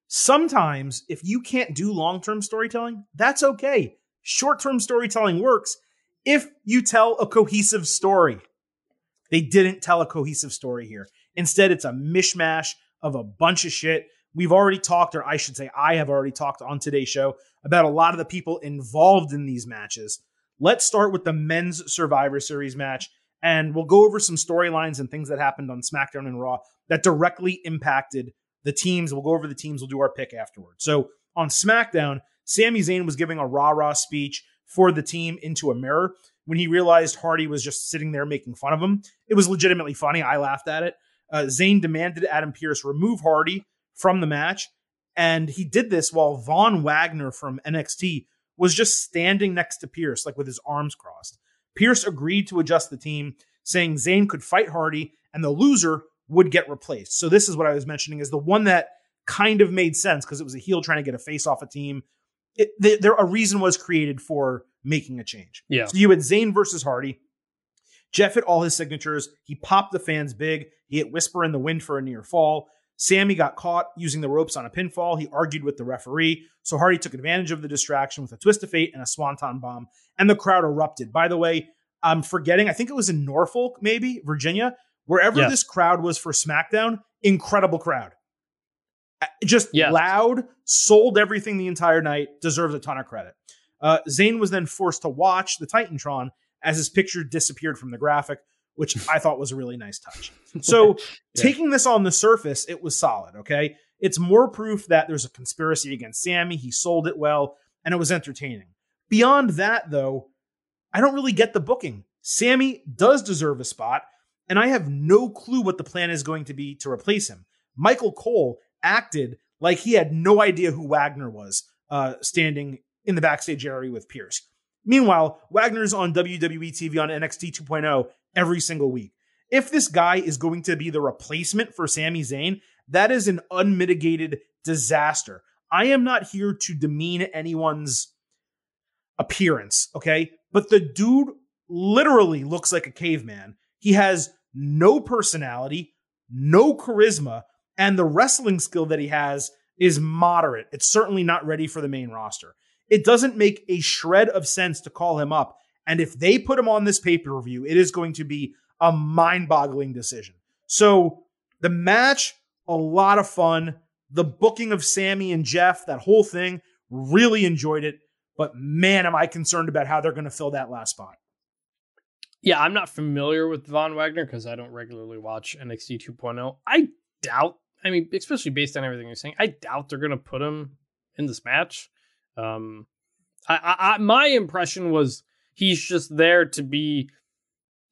Sometimes, if you can't do long term storytelling, that's okay. Short term storytelling works if you tell a cohesive story. They didn't tell a cohesive story here. Instead, it's a mishmash of a bunch of shit. We've already talked, or I should say, I have already talked on today's show about a lot of the people involved in these matches. Let's start with the men's Survivor Series match, and we'll go over some storylines and things that happened on SmackDown and Raw that directly impacted the teams. We'll go over the teams. We'll do our pick afterwards. So on SmackDown, Sami Zayn was giving a rah rah speech for the team into a mirror when he realized Hardy was just sitting there making fun of him. It was legitimately funny. I laughed at it. Uh, Zayn demanded Adam Pearce remove Hardy from the match, and he did this while Von Wagner from NXT was just standing next to Pearce, like with his arms crossed. Pearce agreed to adjust the team, saying Zayn could fight Hardy, and the loser would get replaced. So this is what I was mentioning is the one that kind of made sense because it was a heel trying to get a face off a team. It, there a reason was created for making a change. Yeah. So you had Zayn versus Hardy. Jeff hit all his signatures. He popped the fans big. He hit Whisper in the wind for a near fall. Sami got caught using the ropes on a pinfall. He argued with the referee. So Hardy took advantage of the distraction with a twist of fate and a swanton bomb. And the crowd erupted. By the way, I'm forgetting, I think it was in Norfolk, maybe, Virginia. Wherever yes. this crowd was for SmackDown, incredible crowd. Just yes. loud, sold everything the entire night, deserves a ton of credit. Uh, Zayn was then forced to watch the Titantron as his picture disappeared from the graphic, which I thought was a really nice touch. So, yeah. taking this on the surface, it was solid, okay? It's more proof that there's a conspiracy against Sami. He sold it well, and it was entertaining. Beyond that, though, I don't really get the booking. Sami does deserve a spot and I have no clue what the plan is going to be to replace him. Michael Cole acted like he had no idea who Wagner was, uh, standing in the backstage area with Pearce. Meanwhile, Wagner's on WWE TV on NXT 2.0 every single week. If this guy is going to be the replacement for Sami Zayn, that is an unmitigated disaster. I am not here to demean anyone's appearance, okay? But the dude literally looks like a caveman. He has no personality, no charisma, and the wrestling skill that he has is moderate. It's certainly not ready for the main roster. it doesn't make a shred of sense to call him up. And if they put him on this pay per view, it is going to be a mind boggling decision. So the match, a lot of fun. The booking of Sami and Jeff, that whole thing, really enjoyed it. But man, am I concerned about how they're going to fill that last spot. Yeah, I'm not familiar with Von Wagner because I don't regularly watch NXT 2.0. I doubt, I mean, especially based on everything you're saying, I doubt they're going to put him in this match. Um, I, I, I, my impression was he's just there to be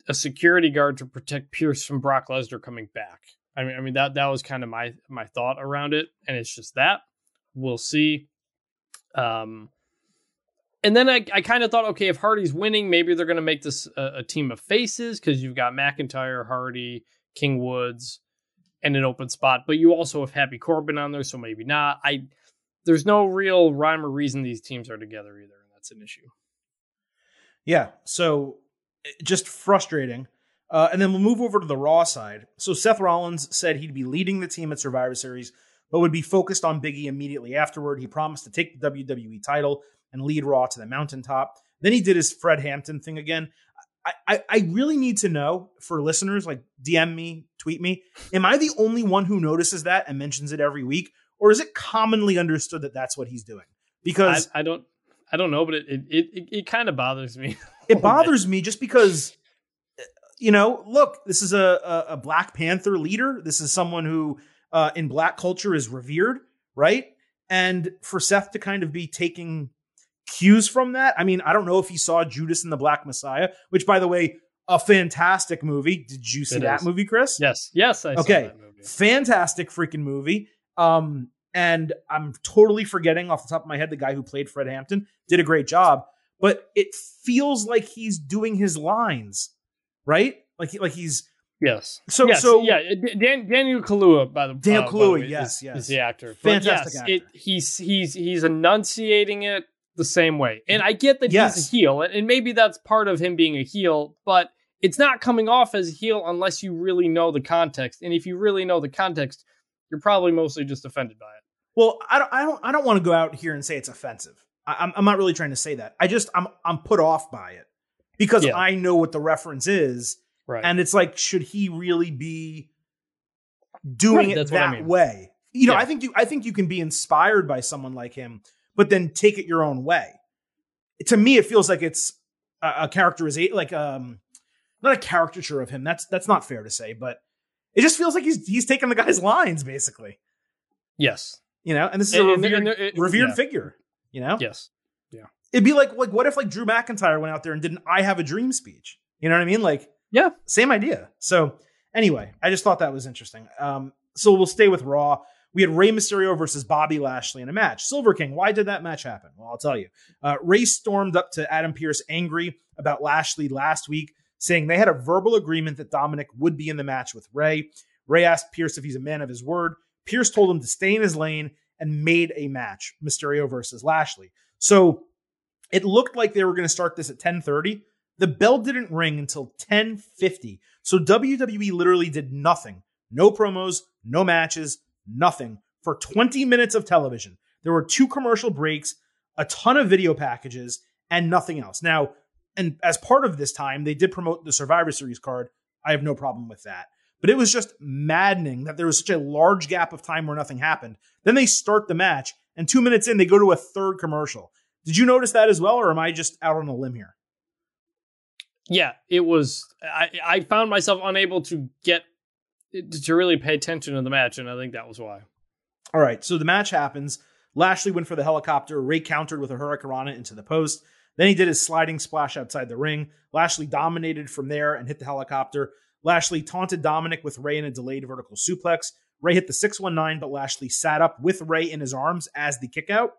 a security guard to protect Pearce from Brock Lesnar coming back. I mean, I mean that that was kind of my my thought around it, and it's just that we'll see. Um, and then I, I kind of thought, okay, if Hardy's winning, maybe they're going to make this a, a, team of faces because you've got McIntyre, Hardy, King Woods, and an open spot. But you also have Happy Corbin on there, so maybe not. I there's no real rhyme or reason these teams are together either, and that's an issue. Yeah, so eh, just frustrating. Uh, and then we'll move over to the Raw side. So Seth Rollins said he'd be leading the team at Survivor Series, but would be focused on Biggie immediately afterward. He promised to take the WWE title and lead Raw to the mountaintop. Then he did his Fred Hampton thing again. I, I, really need to know for listeners, like DM me, tweet me. Am I the only one who notices that and mentions it every week, or is it commonly understood that that's what he's doing? Because I, I don't, I don't know, but it it it, it kind of bothers me. it bothers me just because, you know, look, this is a, a, a Black Panther leader. This is someone who uh, in Black culture is revered, right? And for Seth to kind of be taking cues from that. I mean, I don't know if he saw Judas and the Black Messiah, which, by the way, a fantastic movie. Did you see it that is. movie, Chris? Yes, yes, I okay. Fantastic freaking movie. Um, and I'm totally forgetting off the top of my head the guy who played Fred Hampton did a great job, but it feels like he's doing his lines, right? Like like he's Yes. So yes, so yeah, Dan, Daniel Kaluuya by the way. Daniel uh, way, yes, is, yes, is the actor. Fantastic yes, actor. It, he's he's he's enunciating it the same way. And I get that yes. he's a heel, and maybe that's part of him being a heel, but it's not coming off as a heel unless you really know the context. And if you really know the context, you're probably mostly just offended by it. Well, I don't, I don't, I don't want to go out here and say it's offensive. I, am I'm not really trying to say that. I just, I'm, I'm put off by it because yeah. I know what the reference is, right. and it's like, should he really be doing right, it that I mean. way? You know, yeah. I think you, I think you can be inspired by someone like him but then take it your own way. To me, it feels like it's a, a characterization, like um, not a caricature of him. That's that's not fair to say, but it just feels like he's he's taking the guy's lines basically. Yes, you know, and this is and, a revered, and, and, revered yeah. figure. You know, yes, yeah. It'd be like like what if like Drew McIntyre went out there and did an "I have a dream" speech? You know what I mean? Like, yeah, same idea. So anyway, I just thought that was interesting. Um, so we'll stay with Raw. We had Rey Mysterio versus Bobby Lashley in a match. Silver King, why did that match happen? Well, I'll tell you. Uh, Rey stormed up to Adam Pearce angry about Lashley last week, saying they had a verbal agreement that Dominic would be in the match with Rey. Rey asked Pearce if he's a man of his word. Pearce told him to stay in his lane and made a match, Mysterio versus Lashley. So it looked like they were going to start this at 10:30. The bell didn't ring until 10:50. So WWE literally did nothing. No promos, no matches, nothing for 20 minutes of television. There were two commercial breaks, a ton of video packages, and nothing else. Now, and as part of this time, they did promote the Survivor Series card. I have no problem with that. But it was just maddening that there was such a large gap of time where nothing happened. Then they start the match, and two minutes in, they go to a third commercial. Did you notice that as well, or am I just out on a limb here? Yeah, it was. I, I found myself unable to get to really pay attention to the match, and I think that was why. All right, so the match happens. Lashley went for the helicopter. Rey countered with a hurricanrana into the post. Then he did his sliding splash outside the ring. Lashley dominated from there and hit the helicopter. Lashley taunted Dominic with Rey in a delayed vertical suplex. Rey hit the 619, but Lashley sat up with Rey in his arms as the kickout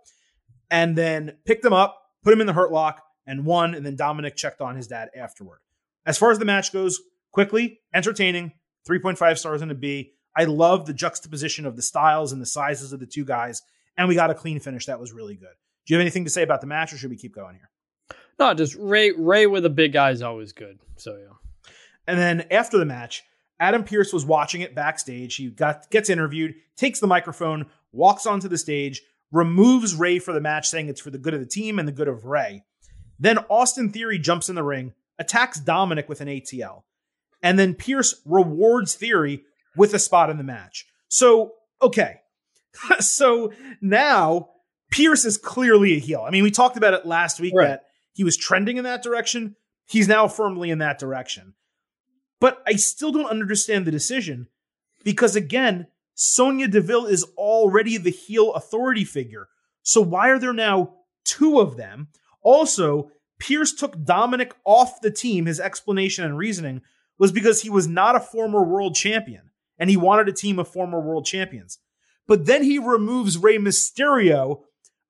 and then picked him up, put him in the hurt lock, and won. And then Dominic checked on his dad afterward. As far as the match goes, quickly, entertaining, 3.5 stars and a B. I love the juxtaposition of the styles and the sizes of the two guys, and we got a clean finish that was really good. Do you have anything to say about the match, or should we keep going here? No, just Ray Rey with a big guy is always good. So yeah. And then after the match, Adam Pearce was watching it backstage. He got gets interviewed, takes the microphone, walks onto the stage, removes Rey for the match, saying it's for the good of the team and the good of Rey. Then Austin Theory jumps in the ring, attacks Dominic with an ATL. And then Pearce rewards Theory with a spot in the match. So, okay. so now Pearce is clearly a heel. I mean, we talked about it last week Right. that he was trending in that direction. He's now firmly in that direction. But I still don't understand the decision because, again, Sonya Deville is already the heel authority figure. So why are there now two of them? Also, Pearce took Dominic off the team. His explanation and reasoning was because he was not a former world champion and he wanted a team of former world champions. But then he removes Rey Mysterio,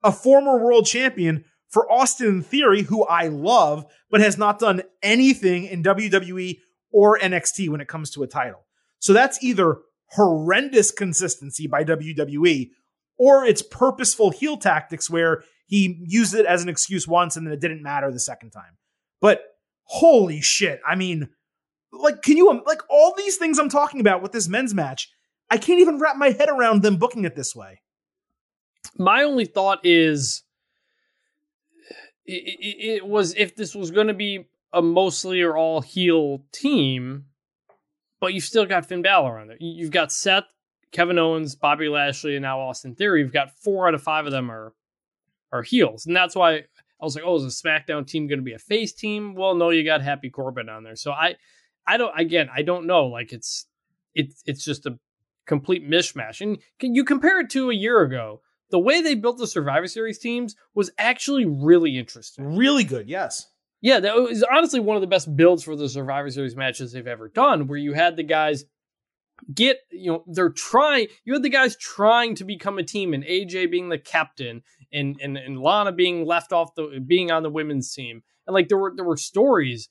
a former world champion, for Austin Theory, who I love, but has not done anything in WWE or NXT when it comes to a title. So that's either horrendous consistency by WWE or it's purposeful heel tactics where he used it as an excuse once and then it didn't matter the second time. But holy shit. I mean, like, can you, like, all these things I'm talking about with this men's match, I can't even wrap my head around them booking it this way. My only thought is it, it, it was if this was going to be a mostly or all heel team, but you've still got Finn Balor on there. You- You've got Seth, Kevin Owens, Bobby Lashley, and now Austin Theory. You've got four out of five of them are are heels, and that's why I was like, "Oh, is the SmackDown team going to be a face team?" Well, no, you got Happy Corbin on there. So I, I don't. Again, I don't know. Like it's it's it's just a complete mishmash. And can you compare it to a year ago? The way they built the Survivor Series teams was actually really interesting. Really good, yes. Yeah, that was honestly one of the best builds for the Survivor Series matches they've ever done, where you had the guys get, you know, they're trying, you had the guys trying to become a team, and AJ being the captain, and and, and Lana being left off the being on the women's team. And like there were there were stories.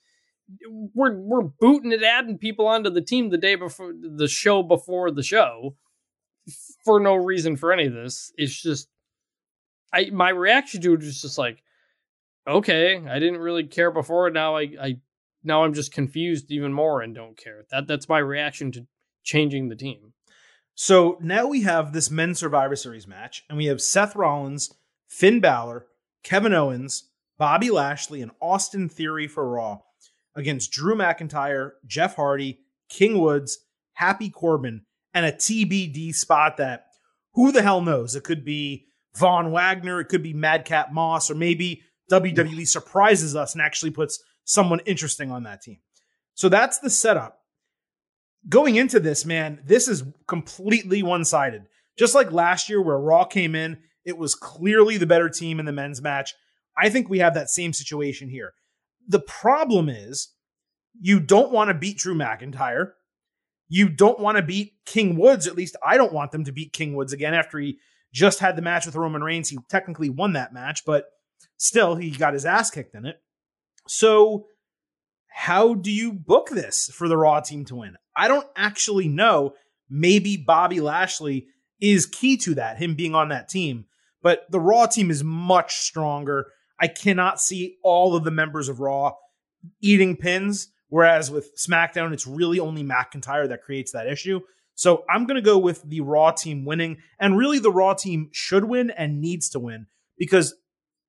We're we're booting and adding people onto the team the day before the show before the show for no reason for any of this. It's just I my reaction to it was just like okay, I didn't really care before. Now I, I now I'm just confused even more and don't care. That that's my reaction to changing the team. So now we have this men's Survivor Series match, and we have Seth Rollins, Finn Balor, Kevin Owens, Bobby Lashley, and Austin Theory for Raw against Drew McIntyre, Jeff Hardy, King Woods, Happy Corbin, and a TBD spot that who the hell knows? It could be Von Wagner, it could be Madcap Moss, or maybe WWE surprises us and actually puts someone interesting on that team. So that's the setup going into this, man, this is completely one sided. Just like last year, where Raw came in, it was clearly the better team in the men's match. I think we have that same situation here. The problem is you don't want to beat Drew McIntyre. You don't want to beat King Woods. At least I don't want them to beat King Woods again after he just had the match with Roman Reigns. He technically won that match, but still, he got his ass kicked in it. So, how do you book this for the Raw team to win? I don't actually know. Maybe Bobby Lashley is key to that, him being on that team. But the Raw team is much stronger. I cannot see all of the members of Raw eating pins. Whereas with SmackDown, it's really only McIntyre that creates that issue. So I'm going to go with the Raw team winning. And really, the Raw team should win and needs to win because,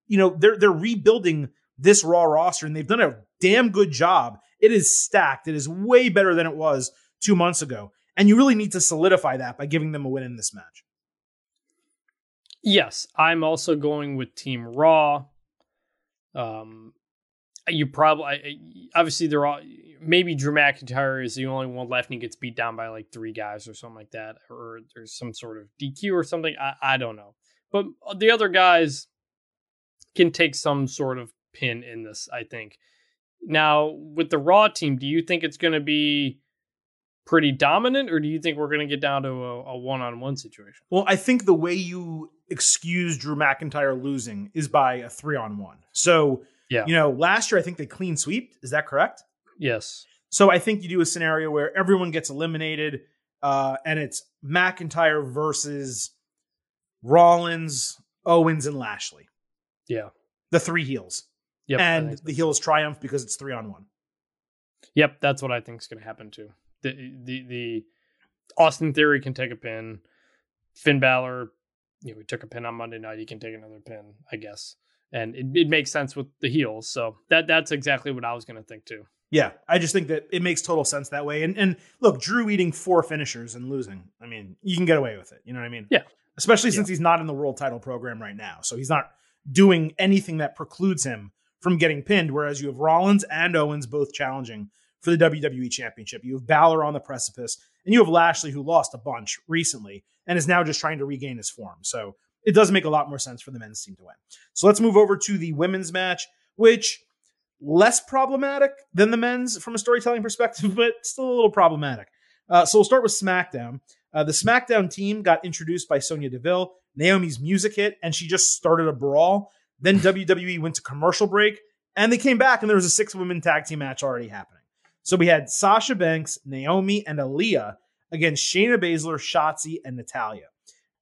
you know, they're, they're rebuilding this Raw roster and they've done a damn good job. It is stacked. It is way better than it was two months ago. And you really need to solidify that by giving them a win in this match. Yes, I'm also going with Team Raw. Um, you probably obviously they're all maybe Drew McIntyre is the only one left and he gets beat down by like three guys or something like that, or there's some sort of DQ or something. I, I don't know, but the other guys can take some sort of pin in this. I think. Now with the Raw team, do you think it's going to be pretty dominant, or do you think we're going to get down to a, a one-on-one situation? Well, I think the way you excuse Drew McIntyre losing is by a three on one. So, Yeah. you know, last year I think they clean sweeped. Is that correct? Yes. So I think you do a scenario where everyone gets eliminated, uh, and it's McIntyre versus Rollins, Owens, and Lashley, Yeah. the three heels, Yep. And the heels triumph because it's three on one. Yep, that's what I think is going to happen too. The the the Austin Theory can take a pin. Finn Balor you know, we took a pin on Monday night. He can take another pin, I guess, and it, it makes sense with the heels. So that that's exactly what I was going to think too. Yeah, I just think that it makes total sense that way. And and look, Drew eating four finishers and losing. I mean, you can get away with it. You know what I mean? Yeah. Especially since he's not in the world title program right now, so he's not doing anything that precludes him from getting pinned. Whereas you have Rollins and Owens both challenging for the WWE Championship. You have Balor on the precipice, and you have Lashley who lost a bunch recently and is now just trying to regain his form. So it does make a lot more sense for the men's team to win. So let's move over to the women's match, which less problematic than the men's from a storytelling perspective, but still a little problematic. Uh, so we'll start with SmackDown. Uh, the SmackDown team got introduced by Sonya Deville. Naomi's music hit, and she just started a brawl. Then WWE went to commercial break, and they came back, and there was a six women tag team match already happening. So we had Sasha Banks, Naomi, and Aaliyah against Shayna Baszler, Shotzi, and Natalya.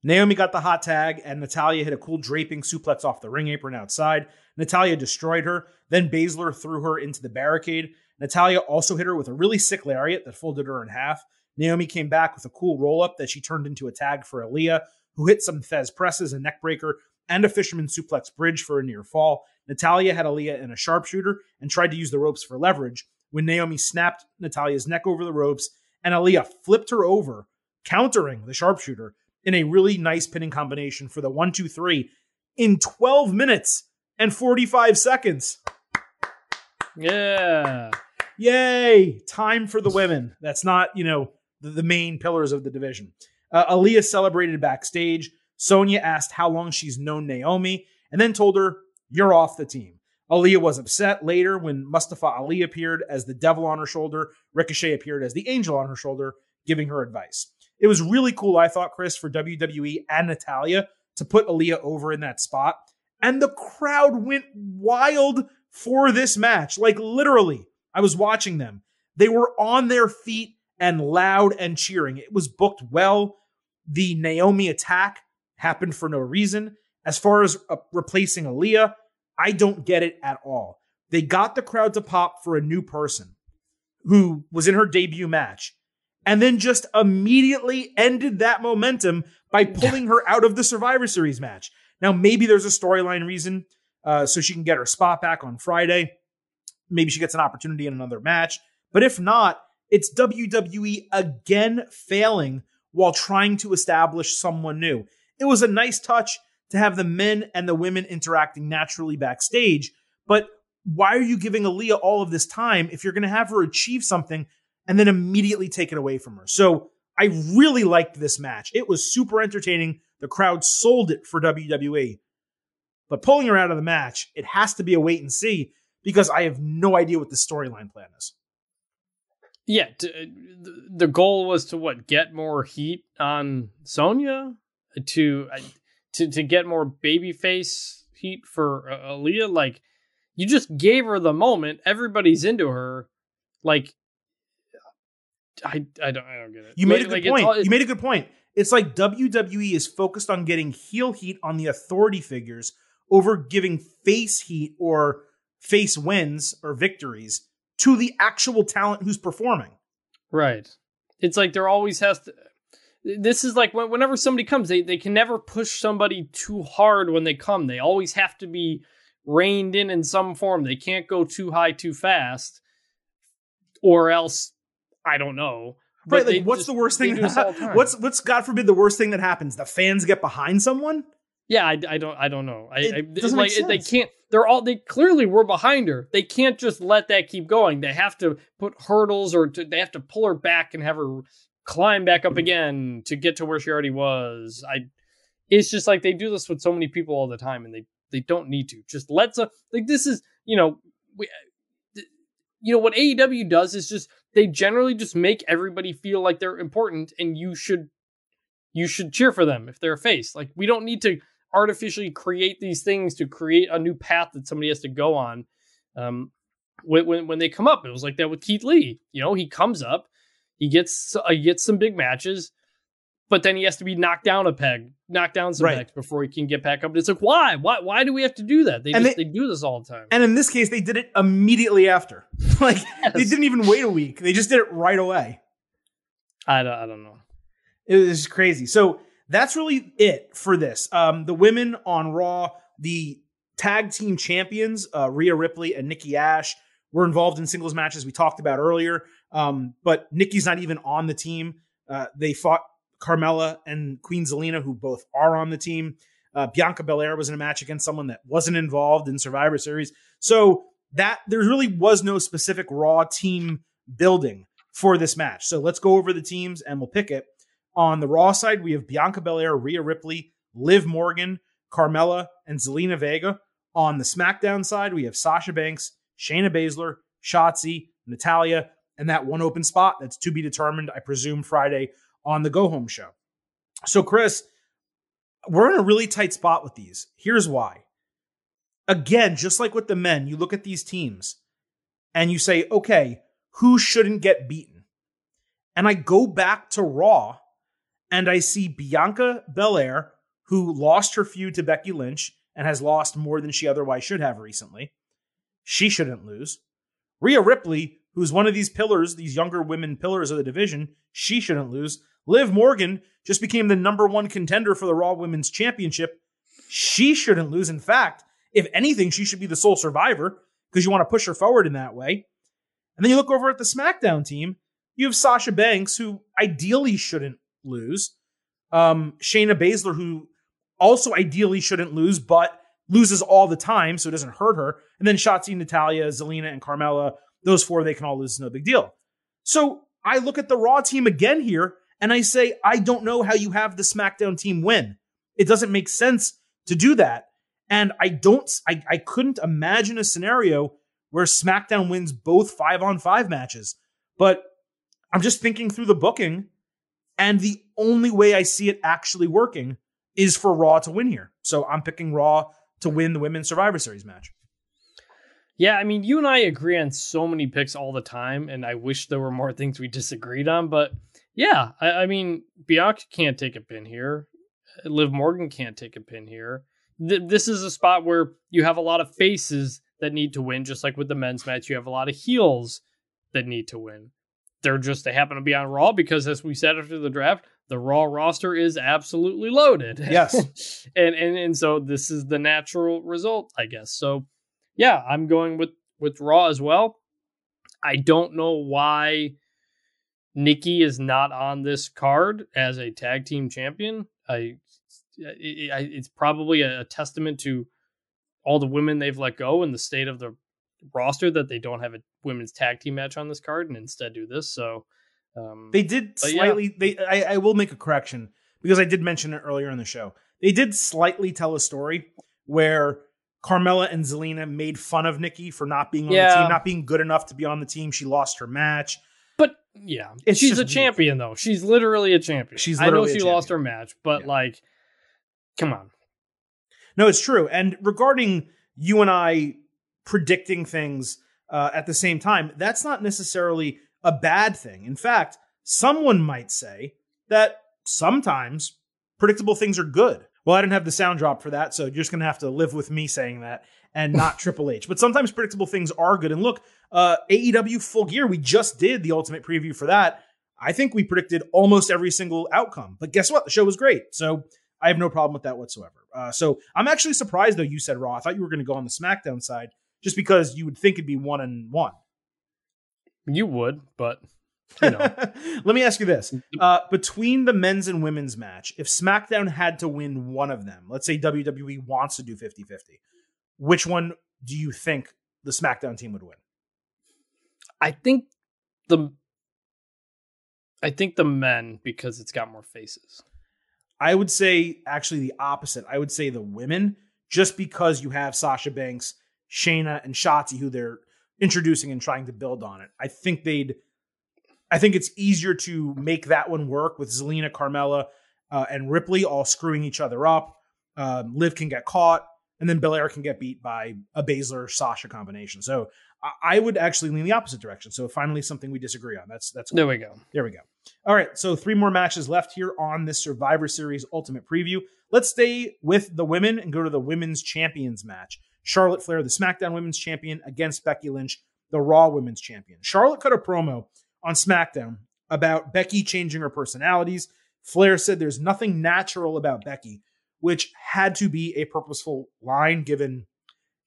Naomi got the hot tag, and Natalya hit a cool draping suplex off the ring apron outside. Natalya destroyed her. Then Baszler threw her into the barricade. Natalya also hit her with a really sick lariat that folded her in half. Naomi came back with a cool roll up that she turned into a tag for Aaliyah, who hit some Thesz presses, a neckbreaker, and a fisherman suplex bridge for a near fall. Natalya had Aaliyah in a sharpshooter and tried to use the ropes for leverage when Naomi snapped Natalya's neck over the ropes and Aaliyah flipped her over, countering the sharpshooter in a really nice pinning combination for the one, two, three in 12 minutes and 45 seconds. Yeah. Yay! Time for the women. That's not, you know, the, the main pillars of the division. Uh, Aaliyah celebrated backstage. Sonya asked how long she's known Naomi and then told her, You're off the team. Aaliyah was upset later when Mustafa Ali appeared as the devil on her shoulder. Ricochet appeared as the angel on her shoulder, giving her advice. It was really cool, I thought, Chris, for WWE and Natalya to put Aaliyah over in that spot. And the crowd went wild for this match. Like literally, I was watching them. They were on their feet and loud and cheering. It was booked well. The Naomi attack happened for no reason. As far as uh, replacing Aaliyah, I don't get it at all. They got the crowd to pop for a new person who was in her debut match and then just immediately ended that momentum by pulling her out of the Survivor Series match. Now, maybe there's a storyline reason uh, so she can get her spot back on Friday. Maybe she gets an opportunity in another match. But if not, it's WWE again failing while trying to establish someone new. It was a nice touch to have the men and the women interacting naturally backstage, but why are you giving Aaliyah all of this time if you're going to have her achieve something and then immediately take it away from her? So I really liked this match. It was super entertaining. The crowd sold it for WWE. But pulling her out of the match, it has to be a wait and see because I have no idea what the storyline plan is. Yeah, uh, to, the goal was to what get more heat on Sonya to to to get more babyface heat for uh, Aaliyah. Like you just gave her the moment. Everybody's into her. Like I I don't I don't get it. You made like, a good like, point. you made a good point. It's like WWE is focused on getting heel heat on the authority figures over giving face heat or face wins or victories to the actual talent who's performing. Right. It's like there always has to. This is like whenever somebody comes, they, they can never push somebody too hard when they come. They always have to be reined in in some form. They can't go too high too fast, or else I don't know. But right, like what's just, the worst thing? That, what's what's God forbid the worst thing that happens? The fans get behind someone. Yeah, I, I don't I don't know. I, it I doesn't like they can't. They're all they clearly were behind her. They can't just let that keep going. They have to put hurdles or to, they have to pull her back and have her climb back up again to get to where she already was. I. It's just like they do this with so many people all the time, and they they don't need to. Just let's like this is you know we you know what AEW does is just they generally just make everybody feel like they're important and you should you should cheer for them if they're a face. Like we don't need to artificially create these things to create a new path that somebody has to go on. Um, when, when, when they come up, it was like that with Keith Lee. You know, he comes up, he gets uh, he gets some big matches, but then he has to be knocked down a peg, knocked down some right. pegs before he can get back up. And it's like, why? Why? Why do we have to do that? They, just, they, they, do this all the time. And in this case, they did it immediately after. like yes. they didn't even wait a week; they just did it right away. I don't, I don't know. It was crazy. So that's really it for this. Um, the women on Raw, the tag team champions, uh, Rhea Ripley and Nikki Ash, were involved in singles matches we talked about earlier. Um, but Nikki's not even on the team. Uh, they fought Carmella and Queen Zelina, who both are on the team. Uh, Bianca Belair was in a match against someone that wasn't involved in Survivor Series. So that there really was no specific Raw team building for this match. So let's go over the teams and we'll pick it. On the Raw side, we have Bianca Belair, Rhea Ripley, Liv Morgan, Carmella, and Zelina Vega. On the SmackDown side, we have Sasha Banks, Shayna Baszler, Shotzi, Natalya, and that one open spot that's to be determined, I presume, Friday on the Go Home show. So, Chris, we're in a really tight spot with these. Here's why. Again, just like with the men, you look at these teams and you say, okay, who shouldn't get beaten? And I go back to Raw and I see Bianca Belair, who lost her feud to Becky Lynch and has lost more than she otherwise should have recently. She shouldn't lose. Rhea Ripley, who's one of these pillars, these younger women pillars of the division, she shouldn't lose. Liv Morgan just became the number one contender for the Raw Women's Championship. She shouldn't lose. In fact, if anything, she should be the sole survivor because you want to push her forward in that way. And then you look over at the SmackDown team, you have Sasha Banks, who ideally shouldn't lose. Um, Shayna Baszler, who also ideally shouldn't lose, but loses all the time, so it doesn't hurt her. And then Shotzi, Natalya, Zelina, and Carmella, those four, they can all lose, no big deal. So I look at the Raw team again here, and I say, I don't know how you have the SmackDown team win. It doesn't make sense to do that. And I don't, I, I couldn't imagine a scenario where SmackDown wins both five on five matches. But I'm just thinking through the booking, and the only way I see it actually working is for Raw to win here. So I'm picking Raw to win the Women's Survivor Series match. Yeah, I mean, you and I agree on so many picks all the time, and I wish there were more things we disagreed on. But yeah, I, I mean, Bianca can't take a pin here. Liv Morgan can't take a pin here. Th- this is a spot where you have a lot of faces that need to win, just like with the men's match. You have a lot of heels that need to win. They're just they happen to be on Raw because, as we said after the draft, the Raw roster is absolutely loaded. Yes, and and and so this is the natural result, I guess. So yeah, I'm going with with Raw as well. I don't know why Nikki is not on this card as a tag team champion. I, it, it's probably a testament to all the women they've let go and the state of the roster that they don't have a women's tag team match on this card and instead do this. So um, they did slightly. Yeah. They I, I will make a correction because I did mention it earlier in the show. They did slightly tell a story where Carmella and Zelina made fun of Nikki for not being on yeah. the team, not being good enough to be on the team. She lost her match. But yeah, it's she's a champion though. She's literally a champion. She's I know she lost her match, but yeah. like, come on. No, it's true. And regarding you and I predicting things uh, at the same time, that's not necessarily a bad thing. In fact, someone might say that sometimes predictable things are good. Well, I didn't have the sound drop for that, so you're just going to have to live with me saying that and not Triple H. But sometimes predictable things are good. And look, uh, AEW Full Gear, we just did the ultimate preview for that. I think we predicted almost every single outcome. But guess what? The show was great. So I have no problem with that whatsoever. Uh, so I'm actually surprised, though, you said Raw. I thought you were going to go on the SmackDown side just because you would think it'd be one and one. You would, but you know. Let me ask you this: uh, between the men's and women's match, if SmackDown had to win one of them, let's say WWE wants to do 50-50, which one do you think the SmackDown team would win? I think the I think the men because it's got more faces. I would say actually the opposite. I would say the women, just because you have Sasha Banks, Shayna, and Shotzi, who they're introducing and trying to build on it. I think they'd I think it's easier to make that one work with Zelina, Carmella, uh, and Ripley all screwing each other up. Um, Liv can get caught, and then Belair can get beat by a Baszler Sasha combination. So I, I would actually lean the opposite direction. So finally, something we disagree on. That's that's cool. there we go. There we go. All right, so three more matches left here on this Survivor Series Ultimate Preview. Let's stay with the women and go to the Women's Champions match. Charlotte Flair, the SmackDown Women's Champion, against Becky Lynch, the Raw Women's Champion. Charlotte cut a promo on SmackDown about Becky changing her personalities. Flair said there's nothing natural about Becky, which had to be a purposeful line given,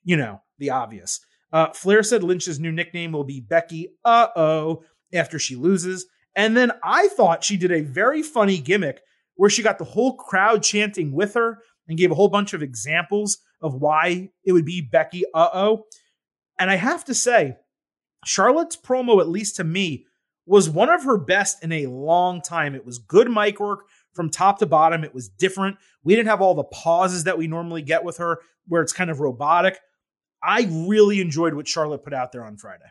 you know, the obvious. Uh, Flair said Lynch's new nickname will be Becky Uh Oh after she loses. And then I thought she did a very funny gimmick where she got the whole crowd chanting with her and gave a whole bunch of examples of why it would be Becky Uh Oh. And I have to say, Charlotte's promo, at least to me, was one of her best in a long time. It was good mic work from top to bottom. It was different. We didn't have all the pauses that we normally get with her, where it's kind of robotic. I really enjoyed what Charlotte put out there on Friday.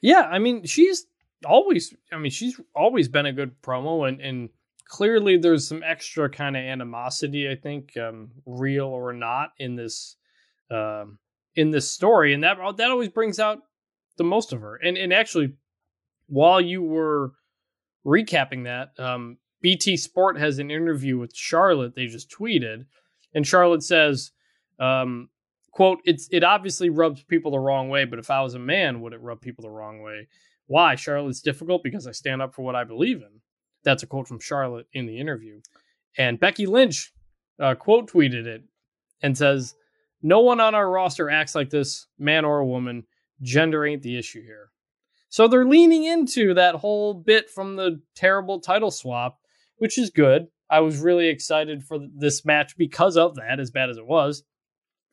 Yeah, I mean, she's always, I mean, she's always been a good promo, and and clearly there's some extra kind of animosity, I think, um, real or not, in this um, in this story, and that that always brings out the most of her. And and actually, while you were recapping that, um, BT Sport has an interview with Charlotte. They just tweeted, and Charlotte says, um, "quote It's it obviously rubs people the wrong way, but if I was a man, would it rub people the wrong way? Why? Charlotte's difficult because I stand up for what I believe in." That's a quote from Charlotte in the interview, and Becky Lynch uh, quote tweeted it and says, "No one on our roster acts like this, man or woman. Gender ain't the issue here." So they're leaning into that whole bit from the terrible title swap, which is good. I was really excited for this match because of that, as bad as it was.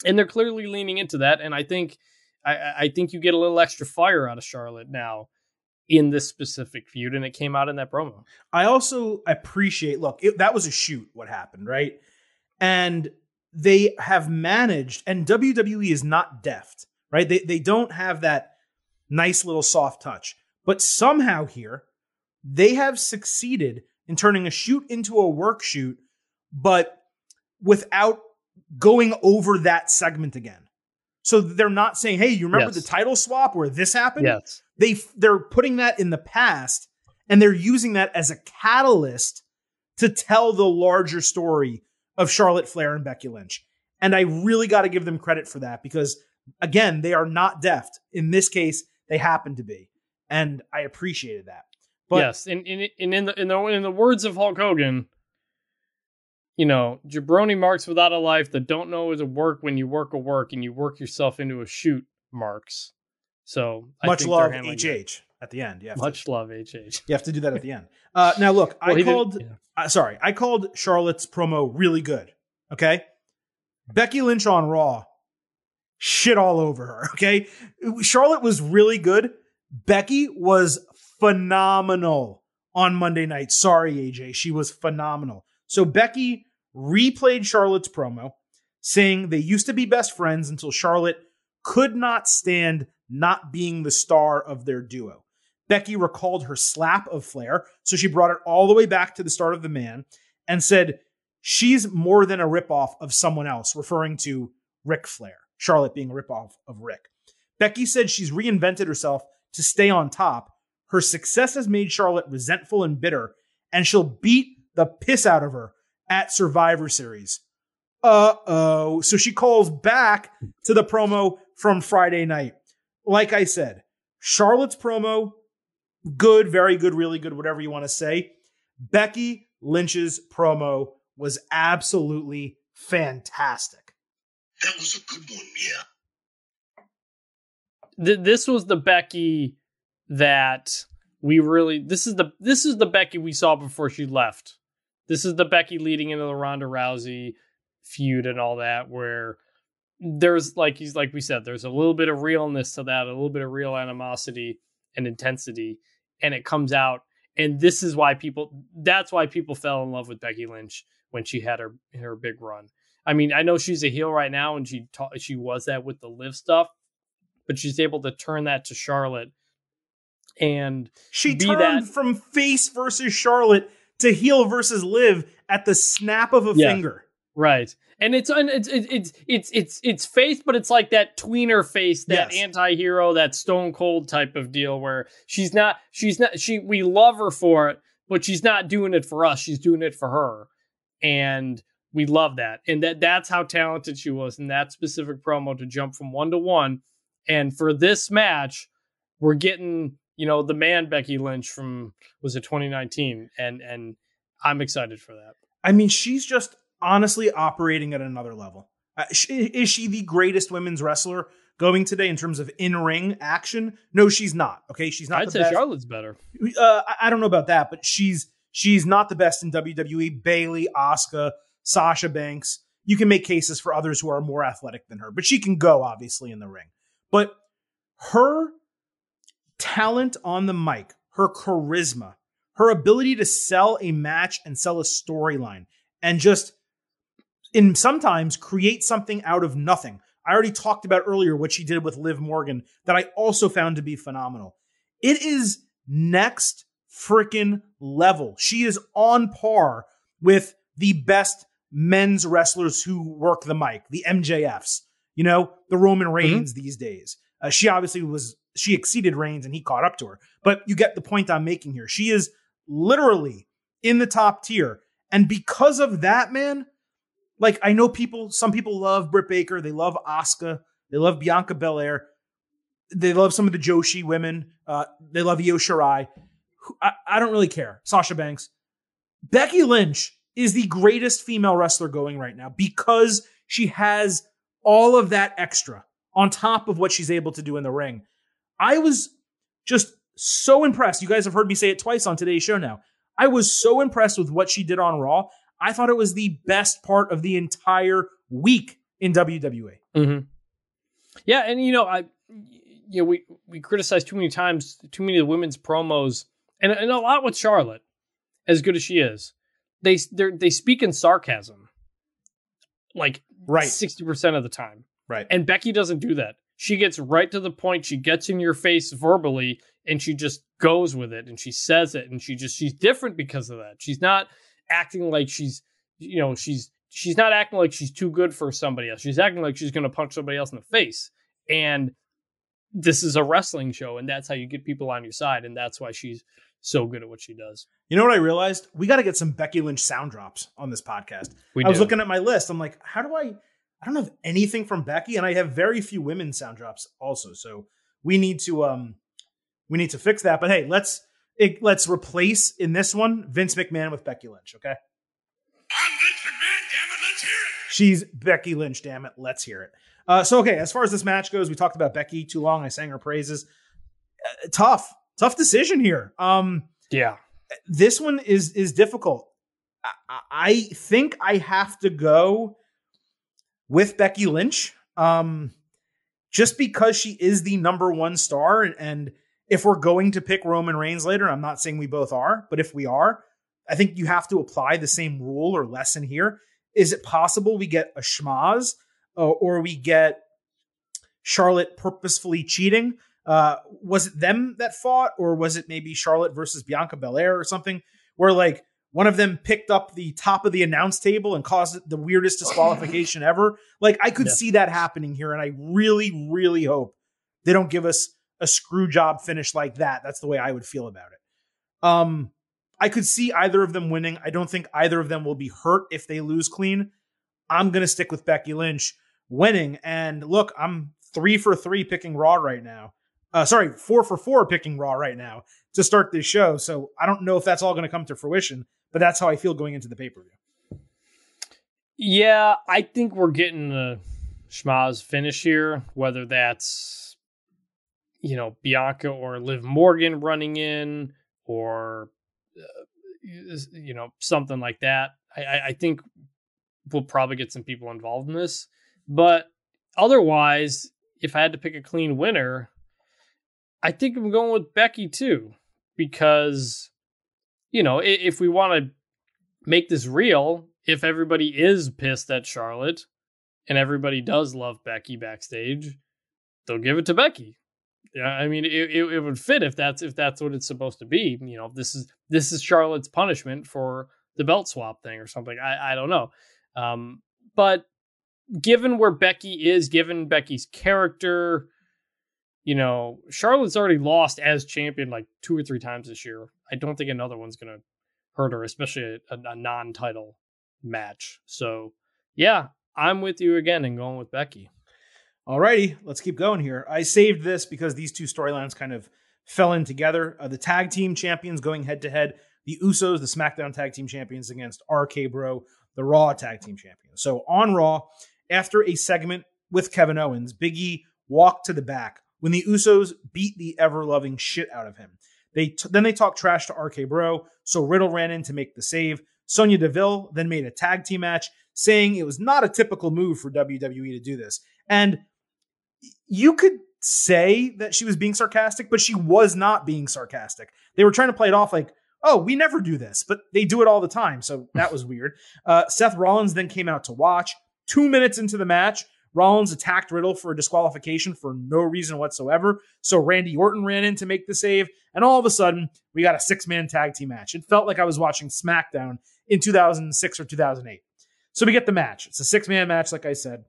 And they're clearly leaning into that. And I think I, I think you get a little extra fire out of Charlotte now in this specific feud, and it came out in that promo. I also appreciate. Look, it, that was a shoot. What happened, right? And they have managed, and WWE is not deft, right? They they don't have that nice little soft touch. But somehow here, they have succeeded in turning a shoot into a work shoot, but without going over that segment again. So they're not saying, "Hey, you remember Yes. the title swap where this happened?" Yes. They they're putting that in the past and they're using that as a catalyst to tell the larger story of Charlotte Flair and Becky Lynch. And I really got to give them credit for that because again, they are not deft. In this case, they happen to be. And I appreciated that. But yes, and, and, and in the in the in the words of Hulk Hogan, you know, jabroni marks without a life that don't know is a work when you work a work and you work yourself into a shoot marks. So I much think love HH at the end. Yeah, that. to, Much love, HH. you have to do that at the end. Uh, now, look, Well, I called, yeah. uh, sorry, I called Charlotte's promo really good. Okay. Becky Lynch on Raw, shit all over her. Okay. Charlotte was really good. Becky was phenomenal on Monday night. Sorry, AJ. She was phenomenal. So Becky replayed Charlotte's promo, saying they used to be best friends until Charlotte could not stand not being the star of their duo. Becky recalled her slap of Flair, so she brought it all the way back to the start of the man and said, She's more than a ripoff of someone else, referring to Ric Flair, Charlotte being a ripoff of Rick. Becky said she's reinvented herself to stay on top. Her success has made Charlotte resentful and bitter, and she'll beat the piss out of her at Survivor Series. Uh oh. So she calls back to the promo from Friday night. Like I said, Charlotte's promo, good, very good, really good, whatever you want to say. Becky Lynch's promo was absolutely fantastic. That was a good one, yeah. Th- this was the Becky that we really this is the this is the Becky we saw before she left. This is the Becky leading into the Ronda Rousey feud and all that where there's like he's like we said there's a little bit of realness to that, a little bit of real animosity and intensity and it comes out and this is why people that's why people fell in love with Becky Lynch when she had her her big run. I mean, I know she's a heel right now and she ta- she was that with the Liv stuff, but she's able to turn that to Charlotte and She turned that- from face versus Charlotte to heel versus Liv at the snap of a Yeah. finger. right. And it's it's it's it's it's it's it's face, but it's like that tweener face, that Yes. anti-hero, that stone cold type of deal where she's not she's not she we love her for it, but she's not doing it for us. She's doing it for her. And we love that. And that that's how talented she was in that specific promo to jump from one to one. And for this match, we're getting, you know, the man Becky Lynch from was it 2019 and and I'm excited for that. I mean, she's just honestly operating at another level. Uh, is she the greatest women's wrestler going today in terms of in ring action? No, she's not. Okay, she's not. I'd say best. Charlotte's better. Uh, I don't know about that, but she's she's not the best in WWE. Bayley Asuka, Sasha Banks. You can make cases for others who are more athletic than her, but she can go obviously in the ring. But her talent on the mic, her charisma, her ability to sell a match and sell a storyline, and just in sometimes create something out of nothing. I already talked about earlier what she did with Liv Morgan that I also found to be phenomenal. It is next freaking level. She is on par with the best men's wrestlers who work the mic, the MJFs, you know, the Roman mm-hmm. Reigns mm-hmm. these days. Uh, she obviously was, she exceeded Reigns and he caught up to her. But you get the point I'm making here. She is literally in the top tier. And because of that, man, like I know people, some people love Britt Baker, they love Asuka, they love Bianca Belair, they love some of the Joshi women, uh, they love Io Shirai. I, I don't really care. Sasha Banks. Becky Lynch is the greatest female wrestler going right now because she has all of that extra on top of what she's able to do in the ring. I was just so impressed. You guys have heard me say it twice on today's show now. I was so impressed with what she did on Raw. I thought it was the best part of the entire week in WWE. Mm-hmm. Yeah, and you know, I you know, we we criticize too many times too many of the women's promos, and and a lot with Charlotte, as good as she is. They they speak in sarcasm, like right sixty percent of the time. Right, and Becky doesn't do that. She gets right to the point. She gets in your face verbally, and she just goes with it, and she says it, and she just she's different because of that. She's not acting like she's you know she's she's not acting like she's too good for somebody else. She's acting like she's going to punch somebody else in the face. And this is a wrestling show, and that's how you get people on your side, and that's why she's so good at what she does. You know what I realized? We got to get some Becky Lynch sound drops on this podcast. We I do. was looking at my list. I'm like, how do I? I don't have anything from Becky, and I have very few women sound drops also. So we need to um we need to fix that. But hey, let's it, let's replace in this one Vince McMahon with Becky Lynch. Okay. I'm Vince McMahon. Damn it, let's hear it. She's Becky Lynch. Damn it, let's hear it. Uh, so okay, as far as this match goes, we talked about Becky too long. I sang her praises. Uh, tough, tough decision here. Um, yeah, this one is is difficult. I, I think I have to go with Becky Lynch. Um, just because she is the number one star and, and if we're going to pick Roman Reigns later, I'm not saying we both are, but if we are, I think you have to apply the same rule or lesson here. Is it possible we get a schmaz uh, or we get Charlotte purposefully cheating? Uh, was it them that fought, or was it maybe Charlotte versus Bianca Belair or something, where like one of them picked up the top of the announce table and caused the weirdest disqualification ever? Like I could yeah. see that happening here, and I really, really hope they don't give us a screw job finish like that. That's the way I would feel about it. Um, I could see either of them winning. I don't think either of them will be hurt if they lose clean. I'm going to stick with Becky Lynch winning. And look, I'm three for three picking Raw right now. Uh, sorry, four for four picking Raw right now to start this show. So I don't know if that's all going to come to fruition, but that's how I feel going into the pay per view. Yeah, I think we're getting the schmaz finish here, whether that's you know Bianca or Liv Morgan running in or uh, you know something like that. I, I think we'll probably get some people involved in this, but otherwise, if I had to pick a clean winner, I think I'm going with Becky too because you know if we want to make this real, if everybody is pissed at Charlotte and everybody does love Becky backstage, they'll give it to Becky. Yeah, I mean, it, it, it, would fit if that's if that's what it's supposed to be. You know, this is this is Charlotte's punishment for the belt swap thing or something. I I don't know, um, but given where Becky is, given Becky's character, you know, Charlotte's already lost as champion like two or three times this year. I don't think another one's gonna hurt her, especially a, a non-title match. So, yeah, I'm with you again and going with Becky. Alrighty, let's keep going here. I saved this because these two storylines kind of fell in together. Uh, the tag team champions going head to head the Usos, the SmackDown Tag Team Champions, against RK Bro, the Raw Tag Team Champions. So on Raw, after a segment with Kevin Owens, Big E walked to the back when the Usos beat the ever loving shit out of him. They t- then they talked trash to RK Bro, so Riddle ran in to make the save. Sonya Deville then made a tag team match, saying it was not a typical move for WWE to do this. And you could say that she was being sarcastic, but she was not being sarcastic. They were trying to play it off like, oh, we never do this, but they do it all the time. So that was weird. Uh, Seth Rollins then came out to watch. Two minutes into the match, Rollins attacked Riddle for a disqualification for no reason whatsoever. So Randy Orton ran in to make the save. And all of a sudden, we got a six man tag team match. It felt like I was watching SmackDown in 2006 or 2008. So we get the match. It's a six man match, like I said.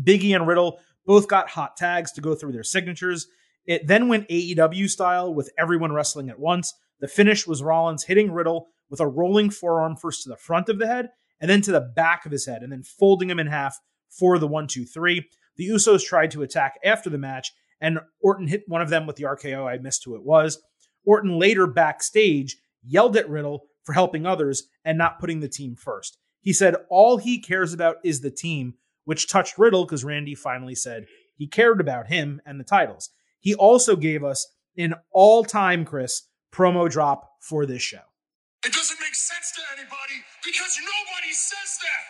Biggie and Riddle both got hot tags to go through their signatures. It then went AEW style with everyone wrestling at once. The finish was Rollins hitting Riddle with a rolling forearm first to the front of the head and then to the back of his head and then folding him in half for the one, two, three. The Usos tried to attack after the match and Orton hit one of them with the RKO. I missed who it was. Orton later backstage yelled at Riddle for helping others and not putting the team first. He said all he cares about is the team, which touched Riddle because Randy finally said he cared about him and the titles. He also gave us an all time, Chris, promo drop for this show. It doesn't make sense to anybody because nobody says that.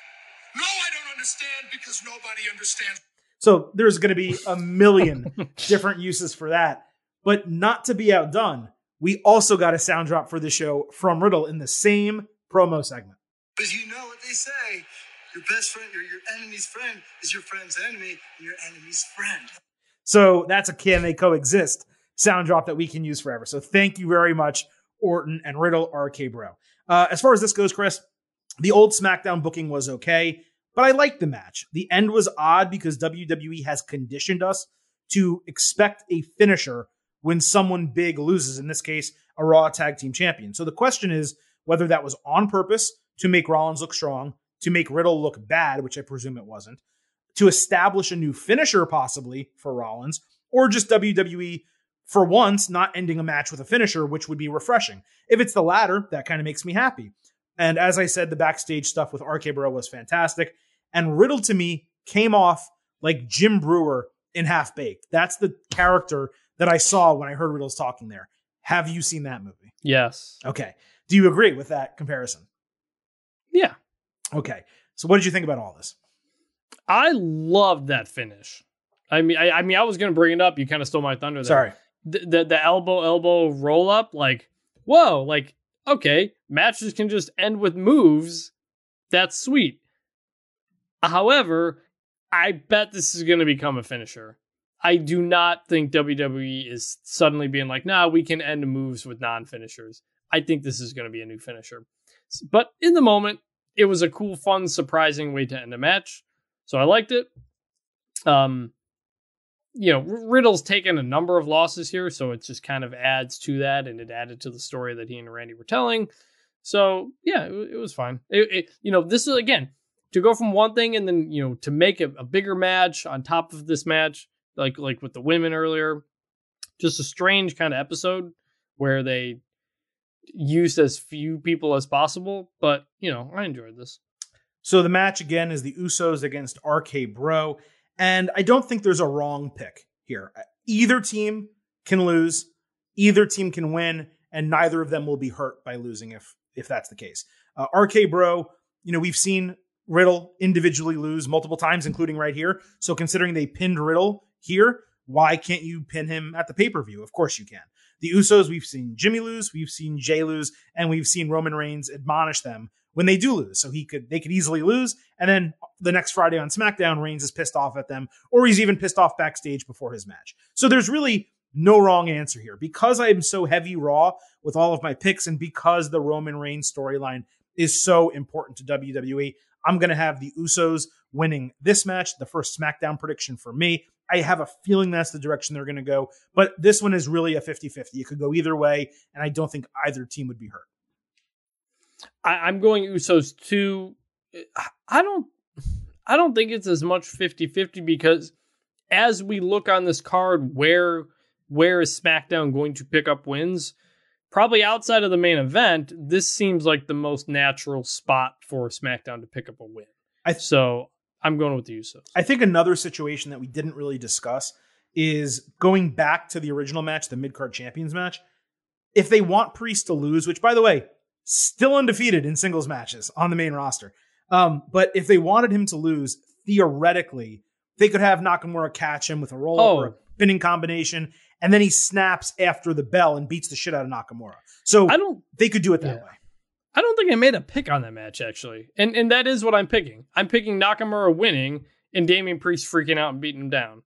No, I don't understand because nobody understands. So there's going to be a million different uses for that. But not to be outdone, we also got a sound drop for the show from Riddle in the same promo segment. Because you know what they say. Your best friend, your, your enemy's friend is your friend's enemy, and your enemy's friend. So that's a can they coexist sound drop that we can use forever. So thank you very much, Orton and Riddle, RK Bro. Uh, as far as this goes, Chris, the old SmackDown booking was okay, but I liked the match. The end was odd because WWE has conditioned us to expect a finisher when someone big loses, in this case, a Raw Tag Team Champion. So the question is whether that was on purpose to make Rollins look strong, to make Riddle look bad, which I presume it wasn't, to establish a new finisher possibly for Rollins, or just WWE for once not ending a match with a finisher, which would be refreshing. If it's the latter, that kind of makes me happy. And as I said, the backstage stuff with RK Bro was fantastic. And Riddle to me came off like Jim Breuer in Half Baked. That's the character that I saw when I heard Riddle's talking there. Have you seen that movie? Yes. Okay. Do you agree with that comparison? Yeah. Okay. So what did you think about all this? I loved that finish. I mean, I, I mean, I was gonna bring it up. You kind of stole my thunder. There. Sorry. The, the the elbow elbow roll up, like whoa, like okay, matches can just end with moves. That's sweet. However, I bet this is gonna become a finisher. I do not think WWE is suddenly being like, nah, we can end moves with non finishers. I think this is going to be a new finisher. But in the moment, it was a cool, fun, surprising way to end a match. So I liked it. Um, you know, Riddle's taken a number of losses here, so it just kind of adds to that, and it added to the story that he and Randy were telling. So yeah, it, it was fine. It, it, you know, this is again to go from one thing and then you know to make a, a bigger match on top of this match like like with the women earlier. Just a strange kind of episode where they used as few people as possible, but you know, I enjoyed this. So the match again is the Usos against RK Bro, and I don't think there's a wrong pick here. Either team can lose, either team can win, and neither of them will be hurt by losing if if that's the case. Uh, RK Bro, you know, we've seen Riddle individually lose multiple times, including right here. So considering they pinned Riddle here, why can't you pin him at the pay per view? Of course you can. The Usos, we've seen Jimmy lose, we've seen Jey lose, and we've seen Roman Reigns admonish them when they do lose. So he could they could easily lose, and then the next Friday on SmackDown, Reigns is pissed off at them, or he's even pissed off backstage before his match. So there's really no wrong answer here. Because I'm so heavy raw with all of my picks, and because the Roman Reigns storyline is so important to WWE, I'm going to have the Usos winning this match, the first SmackDown prediction for me. I have a feeling that's the direction they're going to go. But this one is really a 50 50. It could go either way, and I don't think either team would be hurt. I, am going Usos too. I don't. I don't think it's as much 50-50 because as we look on this card, where where is SmackDown going to pick up wins? Probably outside of the main event, this seems like the most natural spot for SmackDown to pick up a win. I- so I'm going with the Usos. I think another situation that we didn't really discuss is going back to the original match, the mid card champions match. If they want Priest to lose, which by the way, still undefeated in singles matches on the main roster. Um, but if they wanted him to lose, theoretically, they could have Nakamura catch him with a roll Oh. or a pinning combination, and then he snaps after the bell and beats the shit out of Nakamura. So I don't they could do it that Yeah. way. I don't think I made a pick on that match actually. And and that is what I'm picking. I'm picking Nakamura winning and Damian Priest freaking out and beating him down.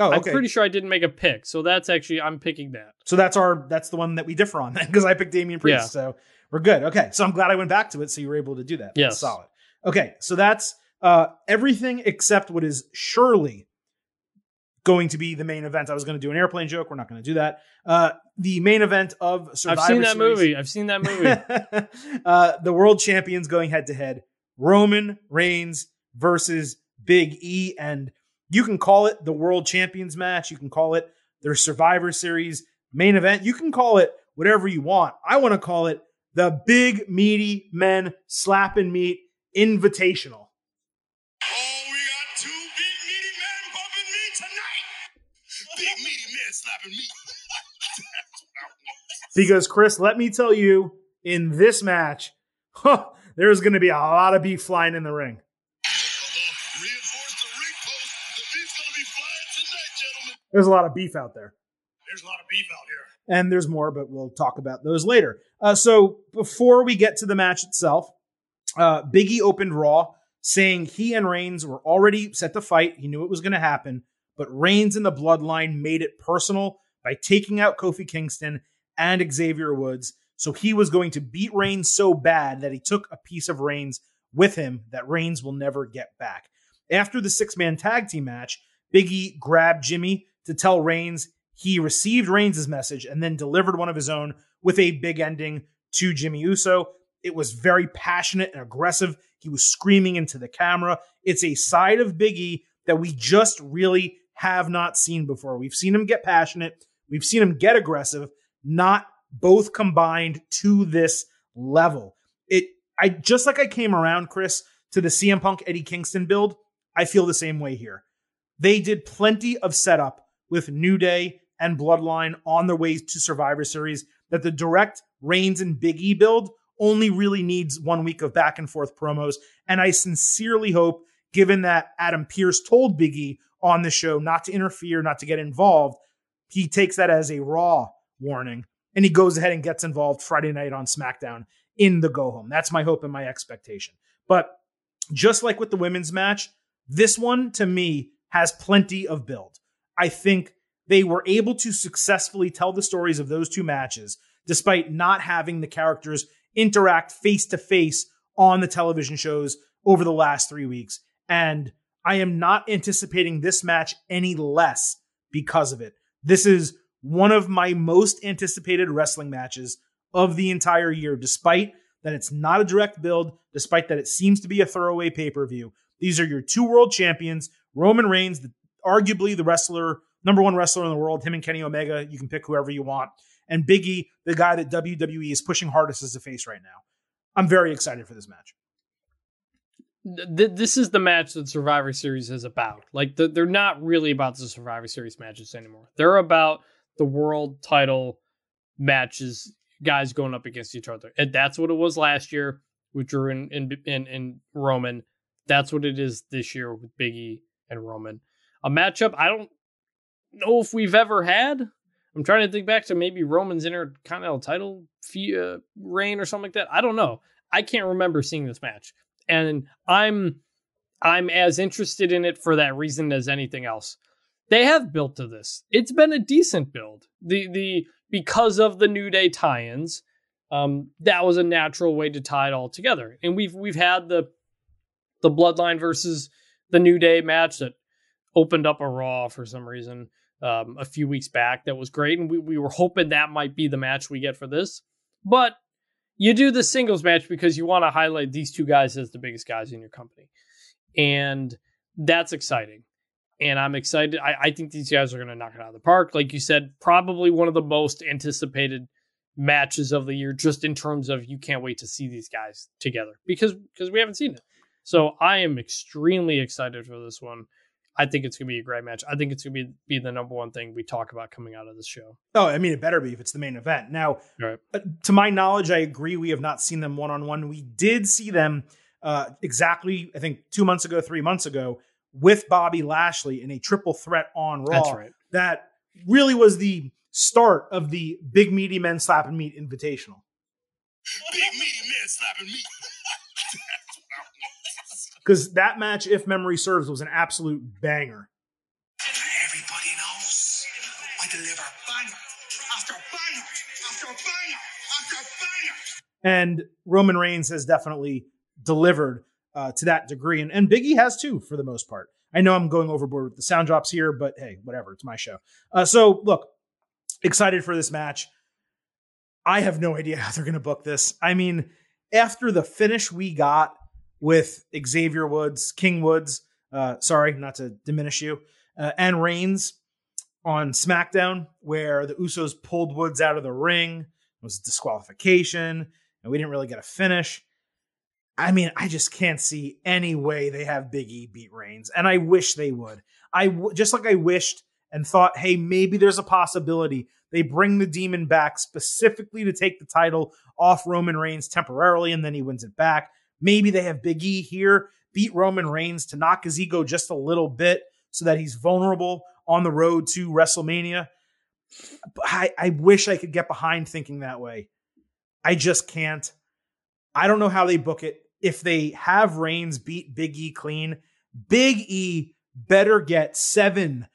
Oh, okay. I'm pretty sure I didn't make a pick. So that's actually I'm picking that. So that's our that's the one that we differ on then because I picked Damian Priest. Yeah. So we're good. Okay. So I'm glad I went back to it so you were able to do that. Yeah, solid. Okay. So that's uh everything except what is surely going to be the main event. I was going to do an airplane joke. We're not going to do that. Uh the main event of Survivor I've seen that Series- movie. I've seen that movie. uh, the world champions going head to head. Roman Reigns versus Big E. And you can call it the world champions match. You can call it their Survivor Series main event. You can call it whatever you want. I want to call it the Big Meaty Men Slap and Meat Invitational. Because, Chris, let me tell you, in this match, huh, there's going to be a lot of beef flying in the ring. Reinforce the ring post. The beef's gonna be flying tonight, gentlemen. There's a lot of beef out there. There's a lot of beef out here. and there's more, but we'll talk about those later. Uh, so before we get to the match itself, uh, Biggie opened Raw saying he and Reigns were already set to fight. He knew it was going to happen, but Reigns and the Bloodline made it personal by taking out Kofi Kingston and Xavier Woods. So he was going to beat Reigns so bad that he took a piece of Reigns with him that Reigns will never get back. After the six man tag team match, Biggie grabbed Jimmy to tell Reigns he received Reigns' message and then delivered one of his own with a big ending to Jimmy Uso. It was very passionate and aggressive. He was screaming into the camera. It's a side of Biggie that we just really have not seen before. We've seen him get passionate, we've seen him get aggressive, not both combined to this level. It I just like I came around, Chris, to the CM Punk Eddie Kingston build. I feel the same way here. They did plenty of setup with New Day and Bloodline on their way to Survivor Series that the direct Reigns and Big E build only really needs one week of back and forth promos. And I sincerely hope, given that Adam Pearce told Big E on the show not to interfere, not to get involved, he takes that as a raw warning and he goes ahead and gets involved Friday night on SmackDown in the go home. That's my hope and my expectation. But just like with the women's match, this one to me has plenty of build. I think they were able to successfully tell the stories of those two matches despite not having the characters interact face to face on the television shows over the last three weeks. And I am not anticipating this match any less because of it. This is one of my most anticipated wrestling matches of the entire year, despite that it's not a direct build, despite that it seems to be a throwaway pay per view. These are your two world champions, Roman Reigns, the, arguably the wrestler, number one wrestler in the world, him and Kenny Omega. You can pick whoever you want. And Biggie, the guy that WWE is pushing hardest as a face right now. I'm very excited for this match. This is the match that Survivor Series is about. Like they're not really about the Survivor Series matches anymore. They're about the world title matches, guys going up against each other. And that's what it was last year with Drew and and, and, and Roman. That's what it is this year with Biggie and Roman. A matchup I don't know if we've ever had. I'm trying to think back to maybe Roman's Intercontinental title fee, uh, reign or something like that. I don't know. I can't remember seeing this match, and I'm I'm as interested in it for that reason as anything else. They have built to this. It's been a decent build. The the because of the New Day tie-ins, um, that was a natural way to tie it all together. And we've we've had the the Bloodline versus the New Day match that opened up a Raw for some reason um, a few weeks back. That was great, and we we were hoping that might be the match we get for this. But you do the singles match because you want to highlight these two guys as the biggest guys in your company, and that's exciting. And I'm excited. I, I think these guys are going to knock it out of the park. Like you said, probably one of the most anticipated matches of the year, just in terms of you can't wait to see these guys together because because we haven't seen it. So I am extremely excited for this one. I think it's gonna be a great match. I think it's gonna be be the number one thing we talk about coming out of this show. Oh, I mean, it better be if it's the main event. Now, Right. to my knowledge, I agree. We have not seen them one on one. We did see them uh, exactly, I think, two months ago, three months ago, with Bobby Lashley in a triple threat on Raw. That's right. That really was the start of the Big Meaty Men Slap and Meat Invitational. Big meaty man slapping me. Because that match, if memory serves, was an absolute banger. Everybody knows I deliver banger after banger after banger after banger. And Roman Reigns has definitely delivered uh, to that degree. And, and Biggie has too, for the most part. I know I'm going overboard with the sound drops here, but hey, whatever. It's my show. Uh, so, look, excited for this match. I have no idea how they're going to book this. I mean, after the finish we got with Xavier Woods, King Woods, uh, sorry, not to diminish you, uh, and Reigns on SmackDown, where the Usos pulled Woods out of the ring, it was a disqualification, and we didn't really get a finish. I mean, I just can't see any way they have Big E beat Reigns, and I wish they would. I w- just like I wished and thought, hey, maybe there's a possibility they bring the Demon back specifically to take the title off Roman Reigns temporarily, and then he wins it back. Maybe they have Big E here beat Roman Reigns to knock his ego just a little bit so that he's vulnerable on the road to WrestleMania. I, I wish I could get behind thinking that way. I just can't. I don't know how they book it. If they have Reigns beat Big E clean, Big E better get seven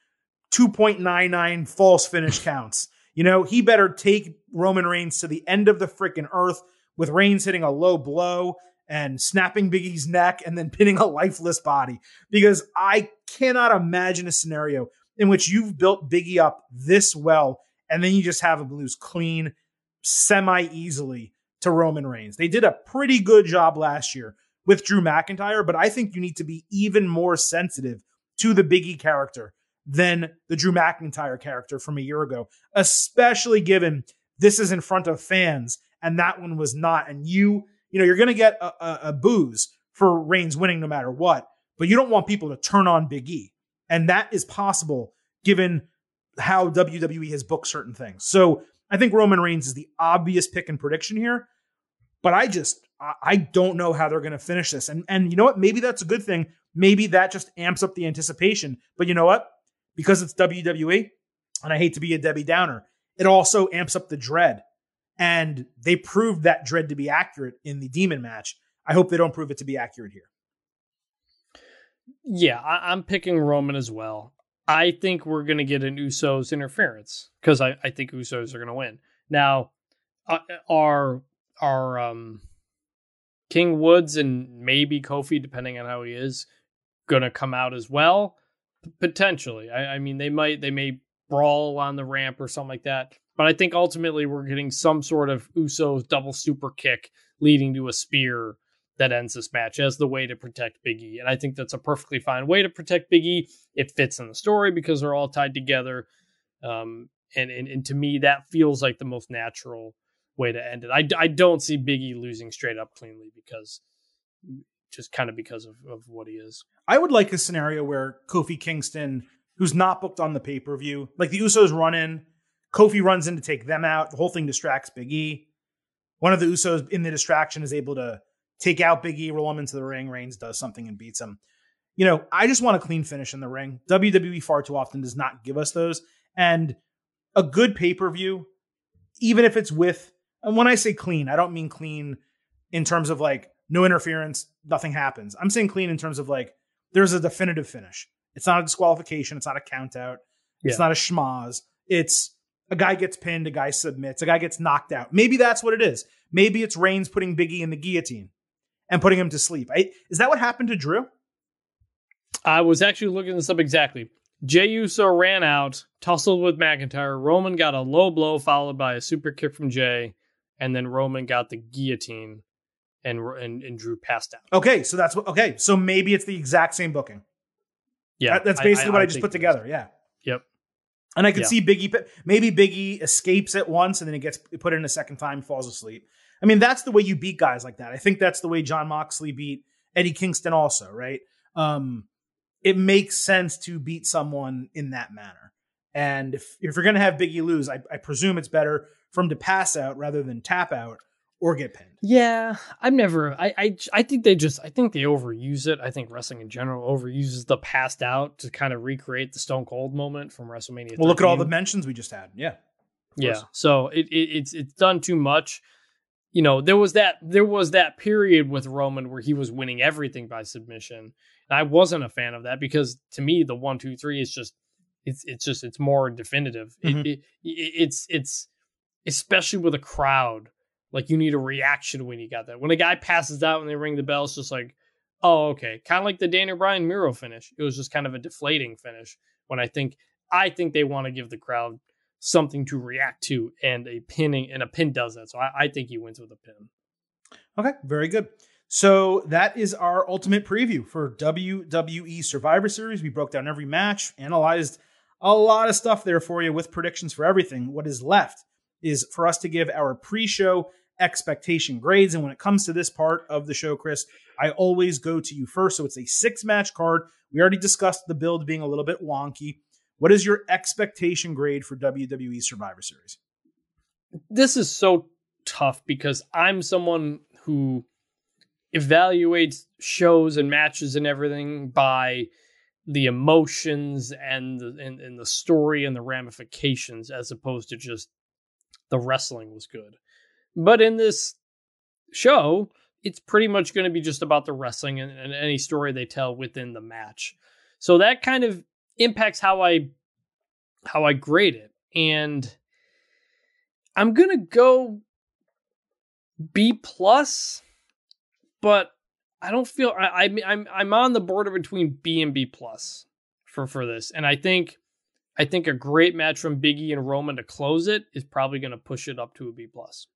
2.99 false finish counts. You know, he better take Roman Reigns to the end of the freaking earth with Reigns hitting a low blow and snapping Big E's neck and then pinning a lifeless body. Because I cannot imagine a scenario in which you've built Biggie up this well and then you just have him lose clean, semi easily to Roman Reigns. They did a pretty good job last year with Drew McIntyre, but I think you need to be even more sensitive to the Biggie character than the Drew McIntyre character from a year ago, especially given this is in front of fans and that one was not. And you, you know, you're going to get a, a, a boos for Reigns winning no matter what, but you don't want people to turn on Big E. And that is possible given how WWE has booked certain things. So I think Roman Reigns is the obvious pick and prediction here, but I just I- don't know how they're going to finish this. And and you know what? Maybe that's a good thing. Maybe that just amps up the anticipation. But you know what? Because it's WWE, and I hate to be a Debbie Downer, it also amps up the dread. And they proved that dread to be accurate in the Demon match. I hope they don't prove it to be accurate here. Yeah, I, I'm picking Roman as well. I think we're going to get an Usos interference because I, I think Usos are going to win. Now, uh, are are um, King Woods and maybe Kofi, depending on how he is, to come out as well? P- Potentially. I, I mean, they might they may brawl on the ramp or something like that. But I think ultimately we're getting some sort of Usos double super kick leading to a spear that ends this match as the way to protect Big E. And I think that's a perfectly fine way to protect Big E. It fits in the story because they're all tied together. Um, and, and, and to me, that feels like the most natural way to end it. I, I don't see Big E losing straight up cleanly because just kind of because of, of what he is. I would like a scenario where Kofi Kingston, who's not booked on the pay per view, like the Usos run in, Kofi runs in to take them out. The whole thing distracts Big E. One of the Usos in the distraction is able to take out Big E, roll him into the ring. Reigns does something and beats him. You know, I just want a clean finish in the ring. WWE far too often does not give us those. And a good pay per view, even if it's with, and when I say clean, I don't mean clean in terms of like no interference, nothing happens. I'm saying clean in terms of like there's a definitive finish. It's not a disqualification. It's not a count out. It's not a schmaz. It's a guy gets pinned, a guy submits, a guy gets knocked out. Maybe that's what it is. Maybe it's Reigns putting Biggie in the guillotine and putting him to sleep. I, is that what happened to Drew? I was actually looking this up exactly. Jey Uso ran out, tussled with McIntyre. Roman got a low blow followed by a super kick from Jey, and then Roman got the guillotine, and and, and Drew passed out. Okay, so that's what. Okay, so maybe it's the exact same booking. Yeah, That- that's I- basically what I, just put together. Yeah. Yep. And I could Yeah. see Biggie, maybe Biggie escapes it once and then he gets put in a second time, falls asleep. I mean, that's the way you beat guys like that. I think that's the way Jon Moxley beat Eddie Kingston, also, right? Um, it makes sense to beat someone in that manner. And if, if you're going to have Biggie lose, I, I presume it's better for him to pass out rather than tap out or get pinned. Yeah, I'm never. I, I I think they just. I think they overuse it. I think wrestling in general overuses the passed out to kind of recreate the Stone Cold moment from WrestleMania. Well, look at all the mentions we just had. Yeah. yeah. So it, it it's it's done too much. You know, there was that there was that period with Roman where he was winning everything by submission. And I wasn't a fan of that because to me the one two three is just it's it's just it's more definitive. Mhm. It, it, it it's it's especially with a crowd like you need a reaction when you got that. When a guy passes out and they ring the bell, it's just like, oh okay, kind of like the Daniel Bryan Miro finish. It was just kind of a deflating finish. When I think I think they want to give the crowd something to react to, and a pinning and a pin does that. So I, I think he wins with a pin. Okay, very good. So that is our ultimate preview for WWE Survivor Series. We broke down every match, analyzed a lot of stuff there for you with predictions for everything. What is left is for us to give our pre show expectation grades. And when it comes to this part of the show, Chris, I always go to you first. So it's a six match card. We already discussed the build being a little bit wonky. What is your expectation grade for WWE Survivor Series? This is so tough because I'm someone who evaluates shows and matches and everything by the emotions and the and, and the story and the ramifications as opposed to just the wrestling was good. But in this show, it's pretty much going to be just about the wrestling and, and any story they tell within the match. So that kind of impacts how I how I grade it. And I'm gonna go B plus, but I don't feel I, I I'm I'm on the border between B and B plus for for this, and I think I think a great match from Biggie and Roman to close it is probably going to push it up to a B plus.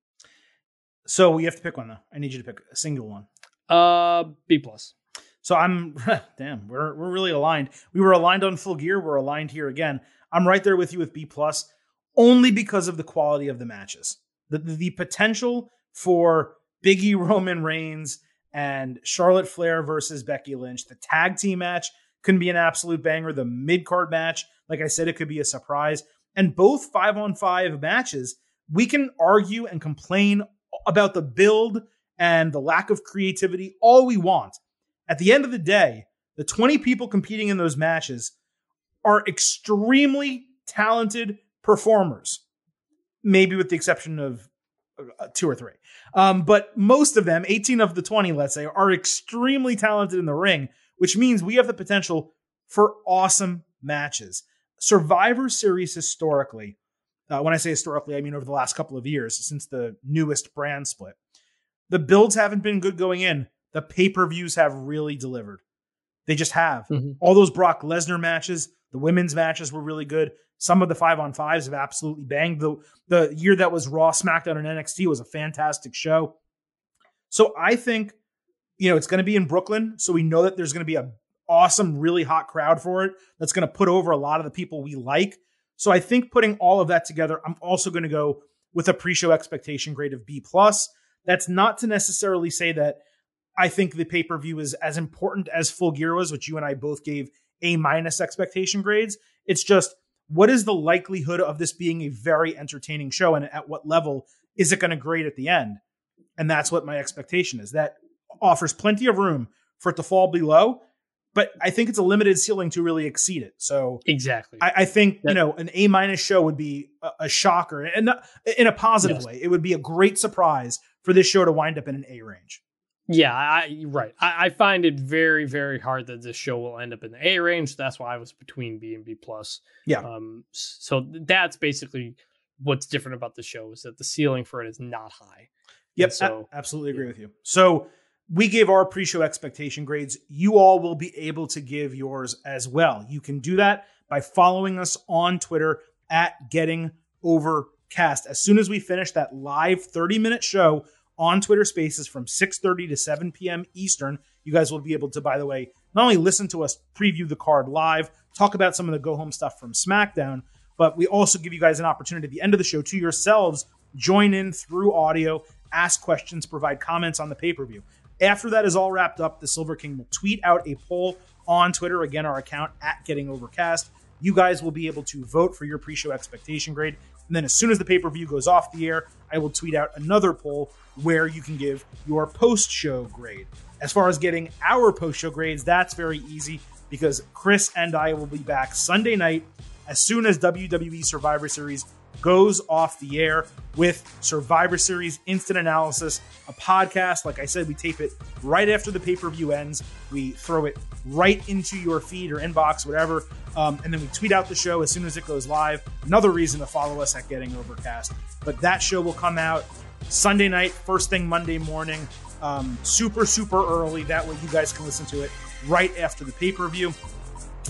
So we have to pick one though. I need you to pick a single one. Uh, B plus. So I'm damn, we're we're really aligned. We were aligned on full gear. We're aligned here again. I'm right there with you with B plus, only because of the quality of the matches. The the, the potential for Biggie Roman Reigns and Charlotte Flair versus Becky Lynch. The tag team match can be an absolute banger. The mid card match, like I said, it could be a surprise. And both five on five matches, we can argue and complain about the build and the lack of creativity all we want. At the end of the day, the 20 people competing in those matches are extremely talented performers, maybe with the exception of uh, two or three. Um, but most of them, 18 of the 20, let's say, are extremely talented in the ring, which means we have the potential for awesome matches. Survivor Series historically, uh, when I say historically, I mean over the last couple of years since the newest brand split, the builds haven't been good going in. The pay per views have really delivered. They just have. Mhm. All those Brock Lesnar matches, the women's matches were really good. Some of the five on fives have absolutely banged. The the year that was Raw, SmackDown, and NXT was a fantastic show. So I think, you know, it's going to be in Brooklyn, so we know that there's going to be a awesome, really hot crowd for it. That's going to put over a lot of the people we like. So I think putting all of that together, I'm also going to go with a pre-show expectation grade of B plus. That's not to necessarily say that I think the pay-per-view is as important as Full Gear was, which you and I both gave A minus expectation grades. It's just what is the likelihood of this being a very entertaining show and at what level is it going to grade at the end? And that's what my expectation is. That offers plenty of room for it to fall below, but I think it's a limited ceiling to really exceed it. So Exactly. I, I think you know an A minus show would be a, a shocker, and not, in a positive Yes. way. It would be a great surprise for this show to wind up in an A range. Yeah, I right. I, I find it very, very hard that this show will end up in the A range. That's why I was between B and B plus. Yeah. Um. So that's basically what's different about the show is that the ceiling for it is not high. Yep, And so- a- absolutely agree yeah. with you. So we gave our pre-show expectation grades. You all will be able to give yours as well. You can do that by following us on Twitter at Getting Overcast. As soon as we finish that live 30-minute show on Twitter Spaces from 6:30 to 7 p.m. Eastern, you guys will be able to, by the way, not only listen to us preview the card live, talk about some of the go home stuff from SmackDown, But we also give you guys an opportunity at the end of the show to yourselves join in through audio, ask questions, provide comments on the pay per view. After that is all wrapped up, the Silver King will tweet out a poll on Twitter. Again, our account at Getting Overcast. You guys will be able to vote for your pre show expectation grade. And then as soon as the pay per view goes off the air, I will tweet out another poll where you can give your post show grade. As far as getting our post show grades, that's very easy because Chris and I will be back Sunday night as soon as WWE Survivor Series goes off the air with Survivor Series instant analysis, a podcast. Like I said, we tape it right after the pay per view ends. We throw it right into your feed or inbox, whatever. Um, and then we tweet out the show as soon as it goes live. Another reason to follow us at Getting Overcast. But that show will come out Sunday night, first thing Monday morning, um, super, super early. That way you guys can listen to it right after the pay per view.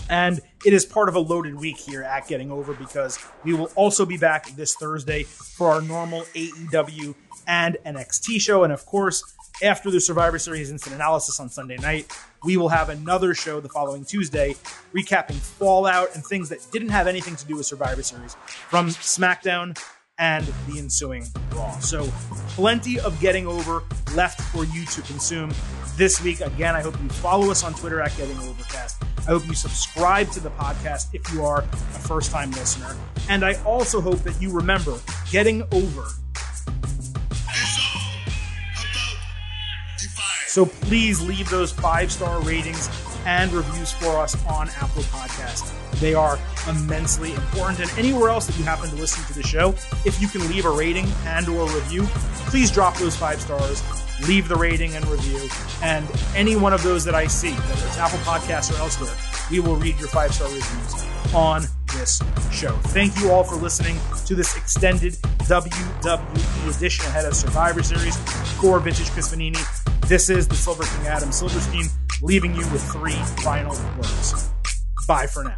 And it is part of a loaded week here at Getting Over because we will also be back this Thursday for our normal AEW and NXT show. And of course, after the Survivor Series instant analysis on Sunday night, we will have another show the following Tuesday recapping Fallout and things that didn't have anything to do with Survivor Series from SmackDown and the ensuing Raw. So, plenty of getting over left for you to consume this week. Again, I hope you follow us on Twitter at Getting Overcast. I hope you subscribe to the podcast if you are a first time listener. And I also hope that you remember getting over. So please leave those five star ratings and reviews for us on Apple Podcast. They are immensely important. And anywhere else that you happen to listen to the show, if you can leave a rating and or review, please drop those five stars leave the rating and review. And any one of those that I see, whether it's Apple Podcasts or elsewhere, we will read your five star reviews on this show. Thank you all for listening to this extended WWE edition ahead of Survivor Series for Vintage Chris Vannini. This is the Silver King Adam Silverstein, leaving you with three final words. Bye for now.